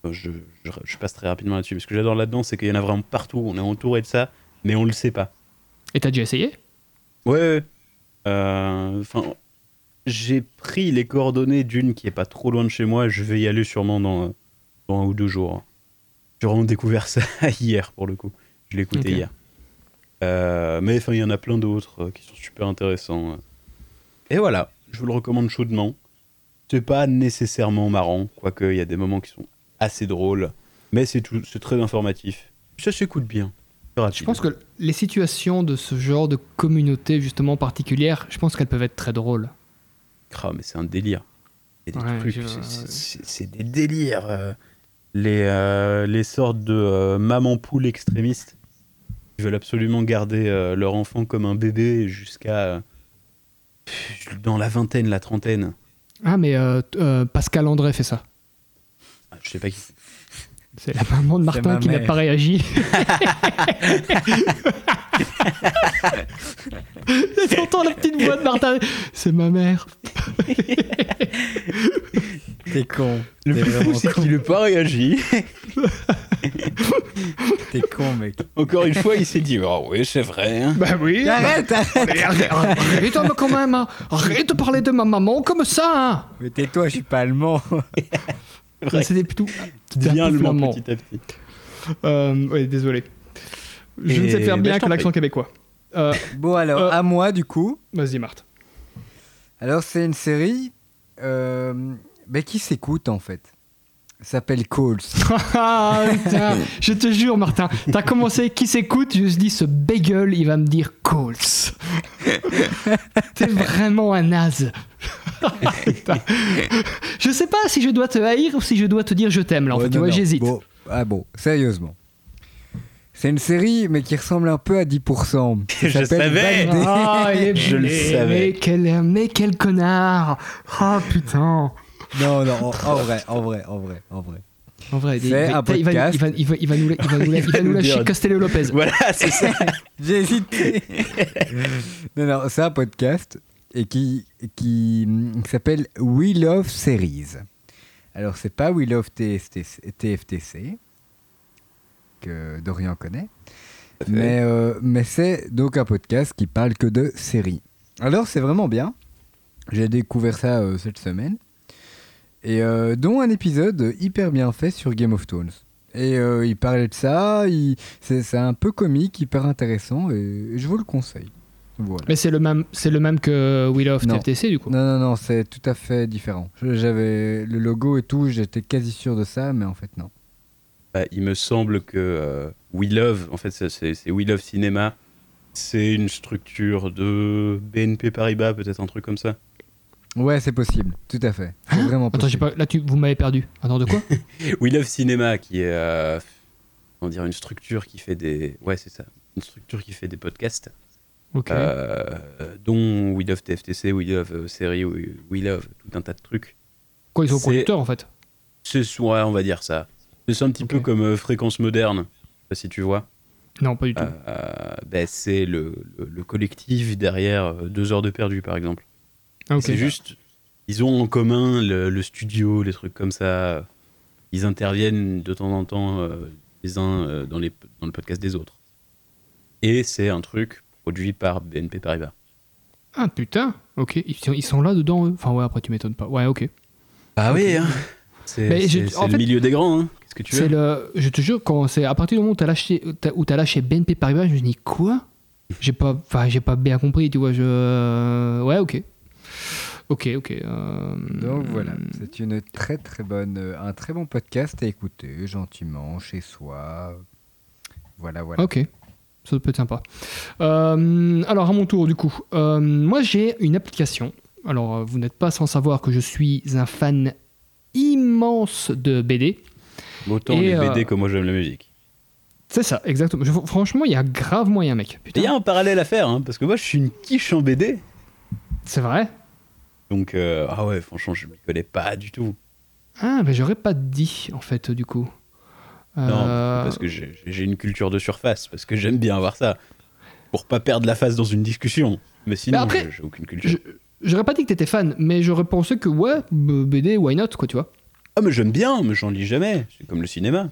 Euh, Je, je, je passe très rapidement là-dessus. Mais ce que j'adore là-dedans, c'est qu'il y en a vraiment partout. On est entouré de ça, mais on le sait pas. Et t'as déjà essayé? Ouais, ouais. Euh, Enfin, j'ai pris les coordonnées d'une qui est pas trop loin de chez moi. Je vais y aller sûrement dans, dans un ou deux jours. J'ai vraiment découvert ça [laughs] hier pour le coup. Je l'ai écouté hier. Euh, mais enfin, il y en a plein d'autres qui sont super intéressants. Et voilà, je vous le recommande chaudement. C'est pas nécessairement marrant, quoique il y a des moments qui sont assez drôles, mais c'est très informatif. Ça s'écoute bien. Je pense que les situations de ce genre de communauté justement particulière, je pense qu'elles peuvent être très drôles. Ah, mais c'est un délire. C'est des Ouais, c'est- délires. euh. les, euh, les sortes de euh, maman poule extrémistes qui veulent absolument garder euh, leur enfant comme un bébé jusqu'à dans la vingtaine, la trentaine. Ah, mais Pascal André fait ça. Je sais pas qui. C'est la maman de Martin ma qui n'a pas réagi. [laughs] [laughs] T'entends la petite voix de Martin. C'est ma mère. [laughs] T'es con. Le plus fou, c'est qu'il n'a pas réagi. T'es con, mec. Encore une fois, il s'est dit Oh, oui, c'est vrai. hein. Bah oui. Arrête, arrête arrête, arrête quand même. hein. Arrête de parler de ma maman comme ça. hein. Mais tais-toi, je suis pas allemand. C'était plutôt. Peu allemand flamand. petit à petit. Euh, ouais, désolé. Je ne sais faire bah, bien que t'en l'accent québécois. Euh, [laughs] Bon, alors, Euh. à moi, du coup. Vas-y, Marthe. Alors, c'est une série euh, ben, qui s'écoute, en fait. S'appelle Calls. [laughs] Ah, je te jure, Martin, t'as commencé qui s'écoute, je me suis dit, ce bagel, il va me dire calls. [laughs] T'es vraiment un naze. [laughs] Je sais pas si je dois te haïr ou si je dois te dire je t'aime, là. En Ouais, fait, tu vois, j'hésite. Bon, ah bon, sérieusement. C'est une série, mais qui ressemble un peu à 10%. [laughs] Ça Je savais. Il est [laughs] Je le savais. Mais quel, mais quel connard Ah putain Non, non, en, en vrai, en vrai, en vrai, en vrai. En vrai, il, va- un il va, il va, il va, il va nous, il va nous, il va nous lâcher Castello Lopez. Voilà, c'est ça. J'ai hésité. non, non, c'est un podcast et qui, qui, qui s'appelle We Love Series. Alors, c'est pas We Love TFTC, TFTC, que Dorian connaît, mais, euh, mais c'est donc un podcast qui parle que de séries. Alors, c'est vraiment bien. J'ai découvert ça euh, cette semaine. Et euh, dont un épisode hyper bien fait sur Game of Thrones. Et il parlait de ça, c'est un peu comique, hyper intéressant, et je vous le conseille. Voilà. Mais c'est le même, c'est le même que We Love Non. TFTC du coup. Non, non, non, c'est tout à fait différent. J'avais le logo et tout, j'étais quasi sûr de ça, mais en fait, non. Bah, il me semble que euh, We Love, en fait, c'est We Love Cinéma. C'est une structure de BNP Paribas, peut-être un truc comme ça. Ouais, c'est possible, tout à fait. C'est vraiment Attends, possible. pas, là tu, vous m'avez perdu. Attends, de quoi [laughs] We Love Cinéma, qui est euh, comment dire, une structure qui fait des. Ouais, c'est ça. Une structure qui fait des podcasts, Ok. euh, dont We Love TFTC, We Love euh, Série, We, Love, tout un tas de trucs. quoi, ils sont conducteurs en fait? C'est ouais, on va dire ça. C'est un petit peu comme euh, Fréquence Moderne, je sais pas si tu vois. Non, pas du tout. Euh, ben, c'est le, le- le collectif derrière euh, Deux heures de perdu, par exemple. Ah. C'est juste, ils ont en commun le, le studio, les trucs comme ça. Ils interviennent de temps en temps les uns dans, les, dans le podcast des autres. Et c'est un truc produit par BNP Paribas. Ah putain, ok. Ils sont, ils sont là dedans eux? Enfin ouais, après tu m'étonnes pas. Ouais, ok. Ah oui, hein. c'est le fait, milieu des grands. hein. Qu'est-ce que tu C'est veux? le, je te jure, quand c'est à partir du moment où t'as lâché, t'as- où t'as lâché BNP Paribas, je me dis quoi? J'ai pas, enfin j'ai pas bien compris, tu vois. Je, ouais, ok, ok, ok. euh, Donc voilà, c'est une très très bonne, euh, un très bon podcast à écouter gentiment chez soi. Voilà, voilà. Ok, ça peut être sympa. Euh, alors à mon tour du coup, euh, moi j'ai une application. Alors euh, vous n'êtes pas sans savoir que je suis un fan immense de BD. Autant et, les euh, BD que moi j'aime la musique. C'est ça, exactement. Je- franchement, il y a grave moyen, mec. Il y a un parallèle à faire, hein, parce que moi je suis une quiche en BD. c'est vrai? Donc, euh, ah ouais, franchement, je m'y connais pas du tout. Ah, mais j'aurais pas dit en fait du coup. Non, Euh, parce que j'ai une culture de surface, parce que j'aime bien avoir ça. Pour pas perdre la face dans une discussion. Mais sinon, j'ai- aucune culture. J'aurais pas dit que t'étais fan, mais j'aurais pensé que ouais, BD, why not, quoi, tu vois. Ah, mais j'aime bien, mais j'en lis jamais. C'est comme le cinéma.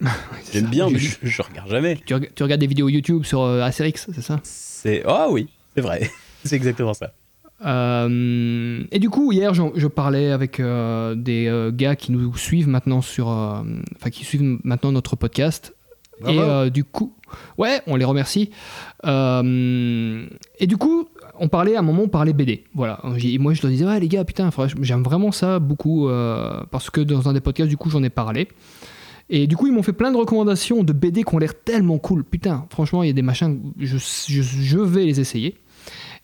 [laughs] J'aime bien, mais je, je regarde jamais. Tu regardes des vidéos YouTube sur euh, Asterix, c'est ça? C'est. Ah oui, c'est vrai. [laughs] c'est exactement ça. Euh, Et du coup, hier, je parlais avec euh, des euh, gars qui nous suivent maintenant sur, enfin, qui suivent maintenant notre podcast. Bravo. Et du coup, ouais, on les remercie. Et du coup, on parlait à un moment, on parlait BD. Voilà. J'ai- Moi, je leur disais, ouais, les gars, putain, j'aime vraiment ça beaucoup parce que dans un des podcasts, du coup, j'en ai parlé. Et du coup, ils m'ont fait plein de recommandations de BD qui ont l'air tellement cool. Putain, franchement, il y a des machins, je, je, je vais les essayer.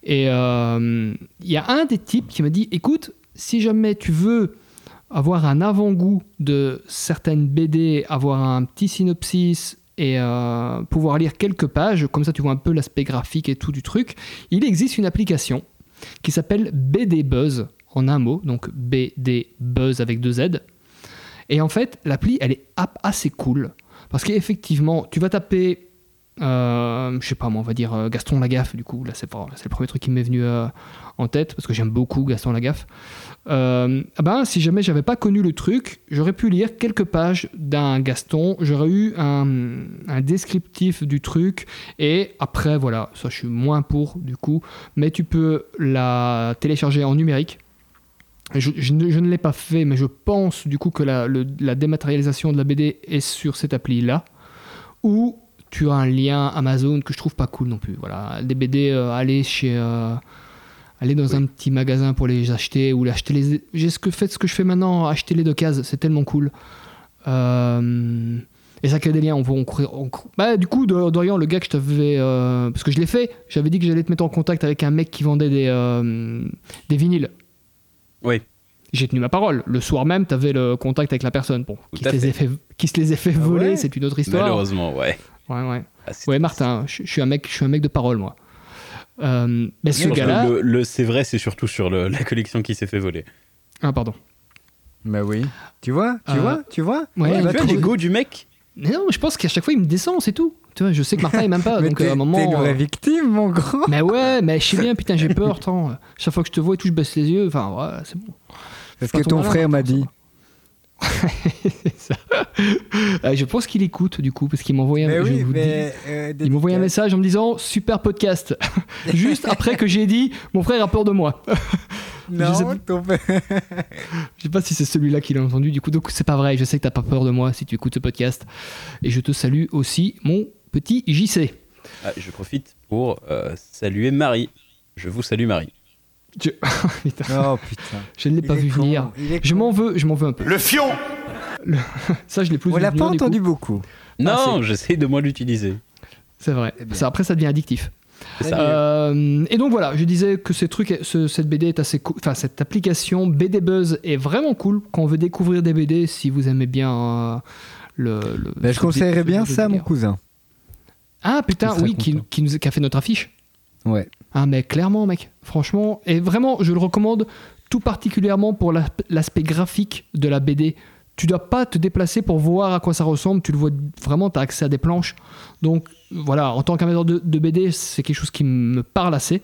Et euh, il y a un des types qui m'a dit, écoute, si jamais tu veux avoir un avant-goût de certaines BD, avoir un petit synopsis et euh, pouvoir lire quelques pages, comme ça tu vois un peu l'aspect graphique et tout du truc, il existe une application qui s'appelle BD Buzz, en un mot, donc BD Buzz avec deux Z. Et en fait, l'appli, elle est assez cool, parce qu'effectivement, tu vas taper, euh, je sais pas moi, on va dire euh, Gaston Lagaffe, du coup, là c'est le premier truc qui m'est venu euh, en tête, parce que j'aime beaucoup Gaston Lagaffe. Euh, ah ben, si jamais j'avais pas connu le truc, j'aurais pu lire quelques pages d'un Gaston, j'aurais eu un, descriptif du truc, et après, voilà, ça je suis moins pour du coup, mais tu peux la télécharger en numérique. Je, ne, l'ai pas fait, mais je pense du coup que la, la dématérialisation de la BD est sur cette appli-là, ou tu as un lien Amazon que je trouve pas cool non plus. Voilà, des BD, euh, aller chez... euh, aller dans un petit magasin pour les acheter ou l'acheter les j'ai ce que fait ce que je fais maintenant acheter les d'occasion c'est tellement cool Euh, et ça crée des liens on va on, on bah, du coup Dor- Dorian le gars que je t'avais parce que je l'ai fait j'avais dit que j'allais te mettre en contact avec un mec qui vendait des des vinyles Oui. j'ai tenu ma parole le soir même t'avais le contact avec la personne bon qui se, les fait. a fait, qui se les a fait Ah voler ouais c'est une autre histoire Malheureusement, ouais. Ouais, ouais. Ah, Ouais, Martin, je je suis un mec, je suis un mec de parole, moi. Euh, mais ce gars-là. le- le- c'est vrai, c'est surtout sur le- la collection qui s'est fait voler. Ah, pardon. Bah oui. Tu vois Tu Euh, vois Tu vois? Ouais, Tu Tu vois trouver- l'ego du mec? Mais non, je pense qu'à chaque fois, il me descend, c'est tout. Tu vois, je sais que Martin, il m'aime pas. [laughs] Mais donc, t'es à un moment. t'es une vraie euh, victime, mon grand. Mais ouais, mais je sais bien, [laughs] putain, j'ai peur. Tant. Chaque fois que je te vois et tout, je baisse les yeux. Enfin, ouais, c'est bon. Parce que ton frère m'a dit. [laughs] ça. Euh, je pense qu'il écoute, du coup, parce qu'il m'a envoyé un oui, euh, envoyé un message en me disant super podcast. [laughs] Juste après que j'ai dit mon frère a peur de moi. [laughs] Je sais- Non, ton frère. Je sais pas si c'est celui-là qui l'a entendu, du coup, donc c'est pas vrai. Je sais que t'as pas peur de moi si tu écoutes ce podcast. Et je te salue aussi, mon petit JC. Ah, Je profite pour euh, saluer Marie. Je vous salue Marie. Je, [laughs] Putain, Oh putain. je ne l'ai pas vu con, venir. Je m'en veux, je m'en veux un peu. Le fion [laughs] Ça, je l'ai plus On vu l'a pas entendu beaucoup. Non, j'essaie de moins l'utiliser. C'est vrai. Eh. Ça, après, ça devient addictif. Ça. Euh, et donc voilà, je disais que ces trucs, ce- cette BD est assez cool. Enfin, cette application BD Buzz est vraiment cool quand on veut découvrir des BD. Si vous aimez bien euh, le. le- Bah, je conseillerais bien ça à mon cousin. Ah putain, oui, qui, nous qui a fait notre affiche. Ouais. Ah, mais clairement, mec, franchement, et vraiment, je le recommande tout particulièrement pour la- l'aspect graphique de la BD. Tu dois pas te déplacer pour voir à quoi ça ressemble, tu le vois vraiment, tu as accès à des planches. Donc voilà, en tant qu'amateur de, de BD, c'est quelque chose qui me parle assez.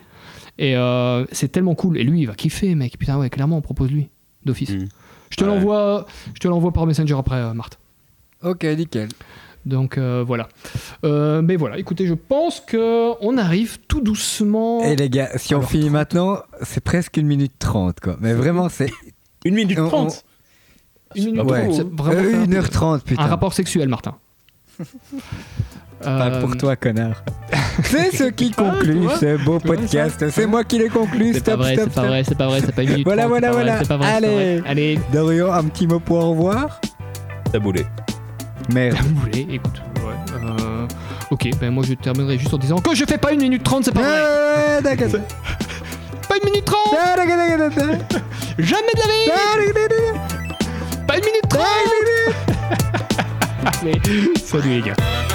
Et euh, c'est tellement cool. Et lui, il va kiffer, mec. Putain, ouais, clairement, on propose lui, d'office. Mm. Je te Ouais. l'envoie je te l'envoie par Messenger après, euh, Marthe. Ok, nickel. Donc euh, voilà. Euh, mais voilà, écoutez, je pense que on arrive tout doucement. Et les gars, si on Alors, finit 30. maintenant, c'est presque une minute trente, quoi. Mais vraiment, c'est. Une minute On- trente. Une minute, Ouais. Euh, faire un peu- 1h30, putain. Un rapport sexuel, Martin. [laughs] Pas Euh, pour toi, connard. c'est ce qui [laughs] conclut vois ce beau podcast. C'est moi qui l'ai conclu. C'est pas Stop, vrai, stop, c'est pas vrai, c'est pas vrai, c'est pas une minute. Voilà, 30, voilà, voilà. c'est pas vrai, vrai. Allez. Allez, Dorian, un petit mot pour au revoir. Taboulé. Merde. vous voulez, écoute. Ouais. euh, ok, ben moi je terminerai juste en disant que je fais pas une minute 30, c'est pas vrai. Ah, d'accord. [laughs] Pas une minute 30 Ah, d'accord, d'accord, d'accord. Jamais de la vie d'accord, d'accord. Pas une minute 30 [laughs] Allez, salut les gars.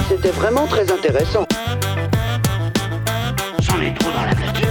C'était vraiment très intéressant. J'en ai trop dans la tête.